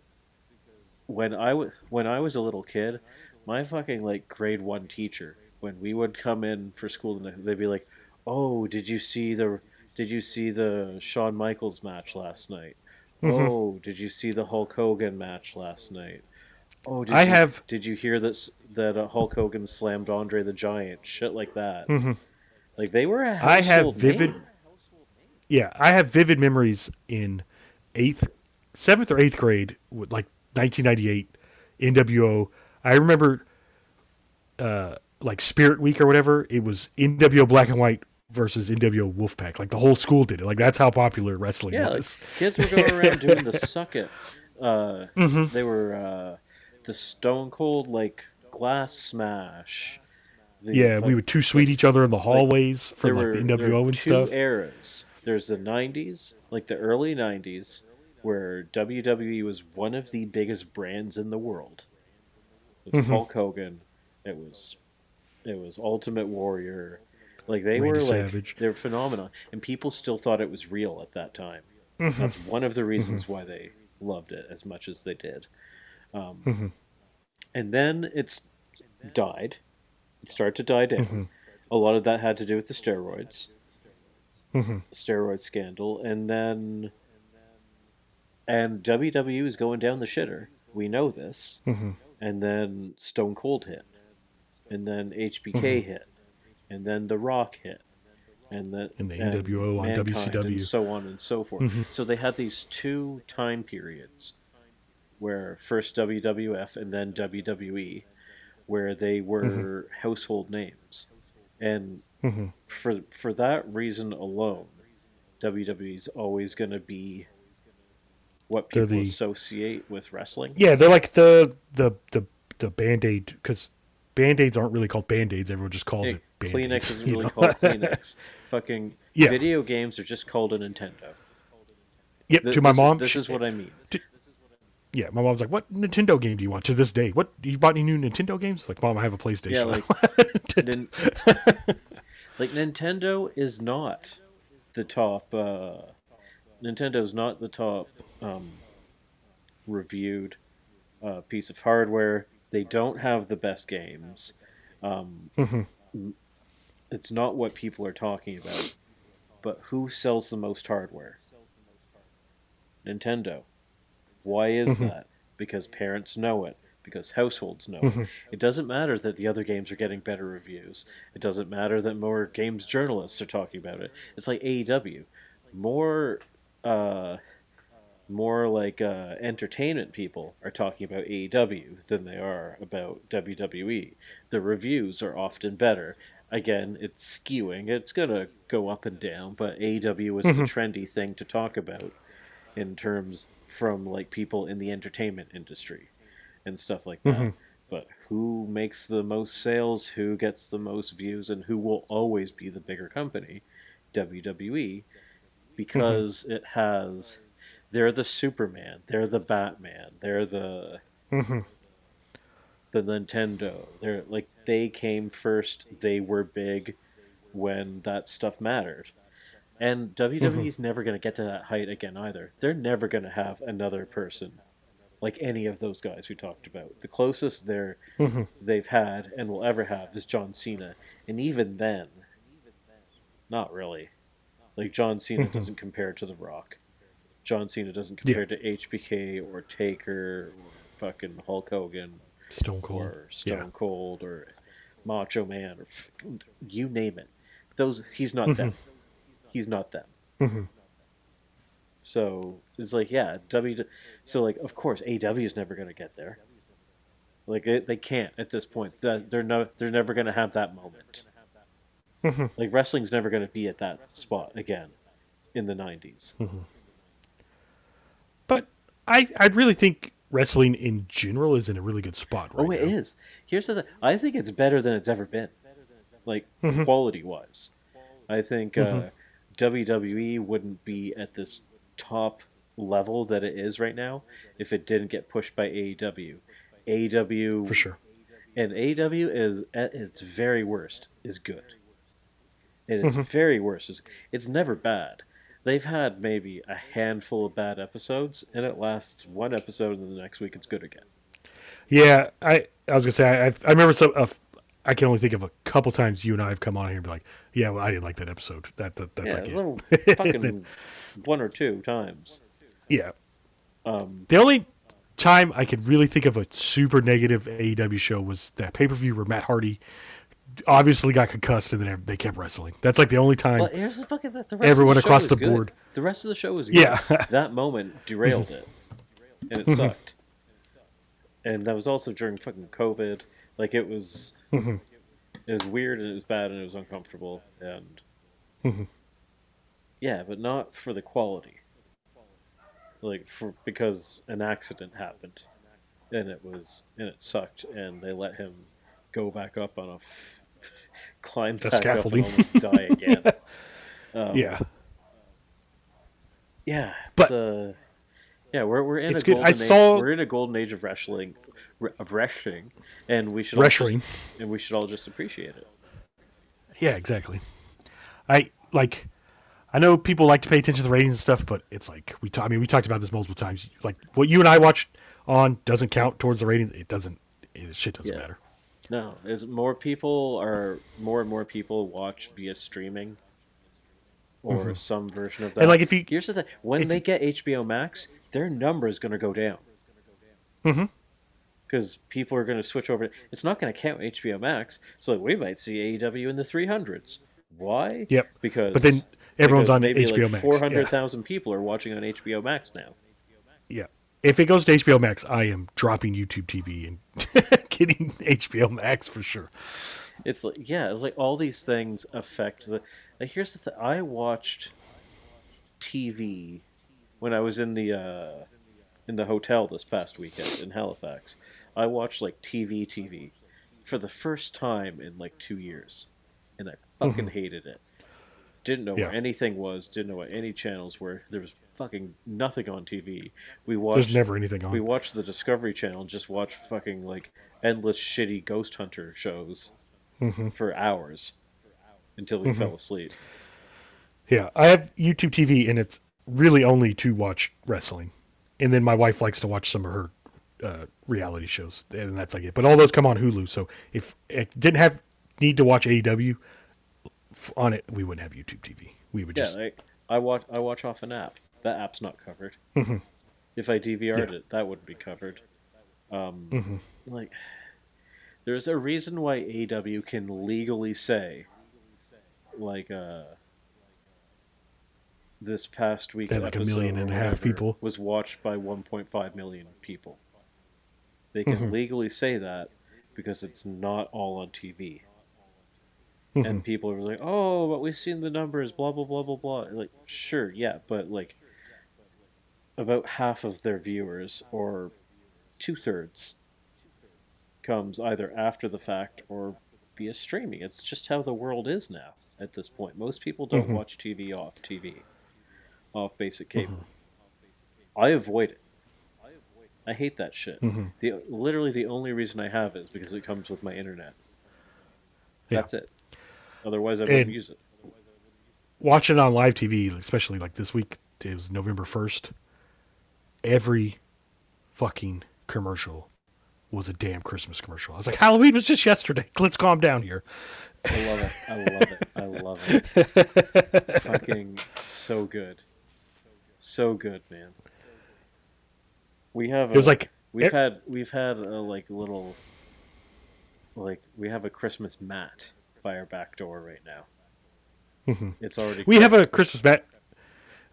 Speaker 1: when I was when I was a little kid, my fucking like grade one teacher when we would come in for school, and they'd be like, "Oh, did you see the did you see the Shawn Michaels match last night?
Speaker 2: Mhm.
Speaker 1: Oh, did you see the Hulk Hogan match last night? Oh, did
Speaker 2: I
Speaker 1: you,
Speaker 2: have-
Speaker 1: Did you hear that that uh, Hulk Hogan slammed Andre the Giant? Shit like that.
Speaker 2: Mm-hmm.
Speaker 1: Like they were. A
Speaker 2: I have vivid-
Speaker 1: name.
Speaker 2: Yeah, I have vivid memories in eighth, seventh or eighth grade, with like 1998, NWO. I remember, uh, like Spirit Week or whatever. It was NWO Black and White versus NWO Wolfpack. Like the whole school did it. Like that's how popular wrestling
Speaker 1: Yeah, like,
Speaker 2: was.
Speaker 1: kids were going around doing the suck it. Uh,
Speaker 2: Mhm.
Speaker 1: They were uh, the Stone Cold like glass smash. The,
Speaker 2: yeah,
Speaker 1: like,
Speaker 2: we would too sweet each other in the hallways for
Speaker 1: there
Speaker 2: like
Speaker 1: were,
Speaker 2: the NWO and
Speaker 1: two
Speaker 2: stuff.
Speaker 1: eras. There's the '90s, like the early '90s, where WWE was one of the biggest brands in the world. It was
Speaker 2: Mhm.
Speaker 1: Hulk Hogan. It was, it was Ultimate Warrior. Like they
Speaker 2: Randy
Speaker 1: were like
Speaker 2: Savage.
Speaker 1: they're phenomenon, and people still thought it was real at that time.
Speaker 2: Mhm.
Speaker 1: That's one of the reasons why they loved it as much as they did. Um,
Speaker 2: Mhm.
Speaker 1: And then it's died. It started to die down.
Speaker 2: Mhm.
Speaker 1: A lot of that had to do with the steroids
Speaker 2: Mhm.
Speaker 1: steroid scandal, and then and WWE is going down the shitter. We know this, and then Stone Cold hit, and then HBK
Speaker 2: Mhm.
Speaker 1: hit, and then The Rock hit, and then
Speaker 2: And the NWO on
Speaker 1: Mankind,
Speaker 2: WCW.
Speaker 1: and so on and so forth.
Speaker 2: Mhm.
Speaker 1: So they had these two time periods, where first WWF and then WWE, where they were
Speaker 2: Mm-hmm.
Speaker 1: household names, and
Speaker 2: Mhm.
Speaker 1: for for that reason alone, WWE is always going to be what people
Speaker 2: the-
Speaker 1: associate with wrestling.
Speaker 2: Yeah, they're like the the the the band aid because band aids aren't really called band aids. Everyone just calls it band
Speaker 1: Kleenex isn't really
Speaker 2: know?
Speaker 1: called Kleenex. Fucking
Speaker 2: Yeah.
Speaker 1: video games are just called a Nintendo.
Speaker 2: Yep.
Speaker 1: Th-
Speaker 2: to my
Speaker 1: is-
Speaker 2: mom,
Speaker 1: this
Speaker 2: she-
Speaker 1: is what I mean.
Speaker 2: yeah, my mom's like, "What Nintendo game do you want?" To this day, what you bought any new Nintendo games? Like, mom, I have a PlayStation.
Speaker 1: Yeah, like Nin- like Nintendo is not the top. Uh, Nintendo's not the top um, reviewed uh, piece of hardware. They don't have the best games. Um,
Speaker 2: Mhm.
Speaker 1: It's not what people are talking about. But who sells the most hardware? Nintendo. Why is
Speaker 2: Mhm.
Speaker 1: that? Because parents know it. Because households know it. It doesn't matter that the other games are getting better reviews. It doesn't matter that more games journalists are talking about it. It's like AEW. More uh more like uh, entertainment people are talking about AEW than they are about WWE. The reviews are often better. Again, it's skewing. It's gonna go up and down, but AEW is the
Speaker 2: Mhm.
Speaker 1: trendy thing to talk about in terms from like people in the entertainment industry and stuff like that.
Speaker 2: Mhm.
Speaker 1: But who makes the most sales, who gets the most views, and who will always be the bigger company? WWE, because it has. They're the Superman. They're the Batman. They're the
Speaker 2: Mhm.
Speaker 1: the Nintendo. They're like they came first. They were big when that stuff mattered. And WWE's never going to get to that height again either. They're never going to have another person like any of those guys we talked about. The closest they're
Speaker 2: Mhm.
Speaker 1: they've had and will ever have is John Cena, and even then, not really. Like John Cena doesn't compare to The Rock. John Cena doesn't compare to HBK or Taker or fucking Hulk Hogan
Speaker 2: Stone Cold.
Speaker 1: or Stone
Speaker 2: Yeah.
Speaker 1: Cold or Macho Man or f- you name it. Those he's not
Speaker 2: Mm-hmm.
Speaker 1: them. He's not them.
Speaker 2: Mhm.
Speaker 1: So it's like yeah, W. So like of course AEW is never gonna get there. Like it, they can't at this point. They're no, they're never gonna have that moment.
Speaker 2: Mhm.
Speaker 1: Like wrestling's never gonna be at that spot again in the '90s.
Speaker 2: But I I really think wrestling in general is in a really good spot right
Speaker 1: oh, it
Speaker 2: now.
Speaker 1: is. Here's the. Thing. I think it's better than it's ever been, like
Speaker 2: Mhm.
Speaker 1: quality wise. I think uh,
Speaker 2: Mhm.
Speaker 1: WWE wouldn't be at this top level that it is right now if it didn't get pushed by AEW. AEW
Speaker 2: for sure.
Speaker 1: and AEW is at its very worst is good. And its
Speaker 2: Mhm.
Speaker 1: very worst is it's never bad. They've had maybe a handful of bad episodes, and it lasts one episode, and the next week it's good again.
Speaker 2: Yeah, I I was gonna say I I've- remember some uh, I can only think of a couple times you and I have come on here and be like, "Yeah, well, I didn't like that episode." That, that that's
Speaker 1: yeah,
Speaker 2: like
Speaker 1: little fucking one or two times.
Speaker 2: Yeah.
Speaker 1: Um,
Speaker 2: The only time I could really think of a super negative AEW show was that pay per view where Matt Hardy obviously got concussed and then they kept wrestling. That's like the only time.
Speaker 1: well, here's the fucking the,
Speaker 2: Everyone
Speaker 1: the
Speaker 2: across the
Speaker 1: good.
Speaker 2: board.
Speaker 1: The rest of the show was good.
Speaker 2: Yeah.
Speaker 1: that moment derailed it, and it sucked. And that was also during fucking COVID. Like it was,
Speaker 2: Mhm.
Speaker 1: it was weird and it was bad and it was uncomfortable and
Speaker 2: Mhm.
Speaker 1: yeah, but not for the quality. Like for because an accident happened, and it was and it sucked, and they let him go back up on a f- climb
Speaker 2: The scaffolding.
Speaker 1: almost die again. Um,
Speaker 2: yeah.
Speaker 1: yeah,
Speaker 2: But-
Speaker 1: uh, yeah, we're we're in a
Speaker 2: good.
Speaker 1: golden
Speaker 2: I
Speaker 1: age,
Speaker 2: saw-
Speaker 1: we're in a golden age of wrestling, of wrestling, and we should
Speaker 2: Wrestling.
Speaker 1: all just, and we should all just appreciate it.
Speaker 2: Yeah, exactly. I like. I know people like to pay attention to the ratings and stuff, but it's like we. ta- I mean, we talked about this multiple times. Like what you and I watched on doesn't count towards the ratings. It doesn't. It, shit doesn't
Speaker 1: Yeah.
Speaker 2: matter.
Speaker 1: No, is more people are more and more people watch via streaming or some version of that.
Speaker 2: Mm-hmm. And, like, if you-
Speaker 1: here's the thing, when they get HBO Max, their number is going to go down
Speaker 2: Mhm.
Speaker 1: because people are going to switch over. It's not going to count HBO Max, so we might see AEW in the 300s. Why?
Speaker 2: Yep.
Speaker 1: Because
Speaker 2: But then everyone's
Speaker 1: because
Speaker 2: on
Speaker 1: maybe
Speaker 2: HBO
Speaker 1: like
Speaker 2: Max.
Speaker 1: Four hundred thousand Yeah. people are watching on HBO Max now.
Speaker 2: Yeah. If it goes to HBO Max, I am dropping YouTube TV and getting HBO Max for sure.
Speaker 1: It's like yeah, it's like all these things affect the. Like here's the thing: I watched TV when I was in the uh, in the hotel this past weekend in Halifax. I watched like TV TV for the first time in like two years, and I fucking hated it. Didn't know
Speaker 2: Mm-hmm. Yeah.
Speaker 1: where anything was. Didn't know what any channels were. There was fucking nothing on TV. We watched.
Speaker 2: There's never anything on.
Speaker 1: We watched the Discovery Channel and just watched fucking like endless shitty ghost hunter shows
Speaker 2: Mhm.
Speaker 1: for hours until we
Speaker 2: Mm-hmm.
Speaker 1: fell asleep.
Speaker 2: Yeah, I have YouTube TV, and it's really only to watch wrestling, and then my wife likes to watch some of her uh, reality shows, and that's like it. But all those come on Hulu, so if I didn't have need to watch AEW on it, we wouldn't have YouTube TV. We would
Speaker 1: Yeah,
Speaker 2: just
Speaker 1: like, I watch I watch off an app. That app's not covered.
Speaker 2: Mhm.
Speaker 1: If I DVR'd
Speaker 2: Yeah.
Speaker 1: it, that wouldn't be covered. Um,
Speaker 2: Mhm.
Speaker 1: Like, there's a reason why AEW can legally say, like, uh, this past week's
Speaker 2: They like a million and a half people.
Speaker 1: was watched by 1.5 million people. They can
Speaker 2: Mhm.
Speaker 1: legally say that because it's not all on TV. And people are like, "Oh, but we've seen the numbers, blah blah blah blah blah." Like, sure, yeah, but like, about half of their viewers, or two thirds, comes either after the fact or via streaming. It's just how the world is now at this point. Most people don't
Speaker 2: Mhm.
Speaker 1: watch TV off TV, off basic cable. I avoid it. I hate that shit.
Speaker 2: Mhm.
Speaker 1: The literally the only reason I have it is because it comes with my internet.
Speaker 2: Yeah.
Speaker 1: That's it. Otherwise, I wouldn't use it.
Speaker 2: watching it on live TV, especially like this week. It was November first. Every fucking commercial was a damn Christmas commercial. I was like, Halloween was just yesterday. Let's calm down here.
Speaker 1: I love it. I love it. I love it. Fucking so good. So good, man. We have.
Speaker 2: A, It was like
Speaker 1: we've
Speaker 2: e-
Speaker 1: had we've had a like little like we have a Christmas mat by our back door right now.
Speaker 2: Mhm.
Speaker 1: It's already
Speaker 2: we have a Christmas mat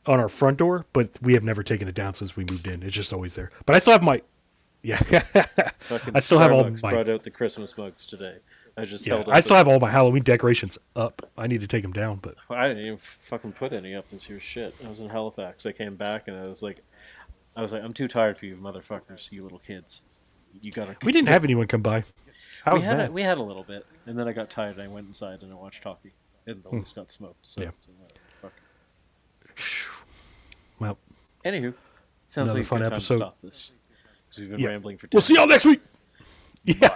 Speaker 2: on our front door, but we have never taken it down since we moved in. It's just always there. But I still have my yeah. I still have all my
Speaker 1: brought out the Christmas mugs today. I just
Speaker 2: yeah,
Speaker 1: held
Speaker 2: I still
Speaker 1: the-
Speaker 2: have all my Halloween decorations up. I need to take them down, but
Speaker 1: I didn't even fucking put any up this year. Shit, I was in Halifax. I came back and I was like, I was like, I'm too tired for you motherfuckers, you little kids. You gotta.
Speaker 2: we didn't have anyone come by. I
Speaker 1: We had
Speaker 2: mad.
Speaker 1: a, we had a little bit, and then I got tired. and I went inside and I watched hockey, and the Leafs got smoked. So,
Speaker 2: Hmm. Yeah.
Speaker 1: so
Speaker 2: well,
Speaker 1: Anywho, sounds
Speaker 2: Another
Speaker 1: like a
Speaker 2: fun episode.
Speaker 1: to stop this we've been
Speaker 2: Yeah.
Speaker 1: rambling for. 10
Speaker 2: we'll see y'all next week. Yeah.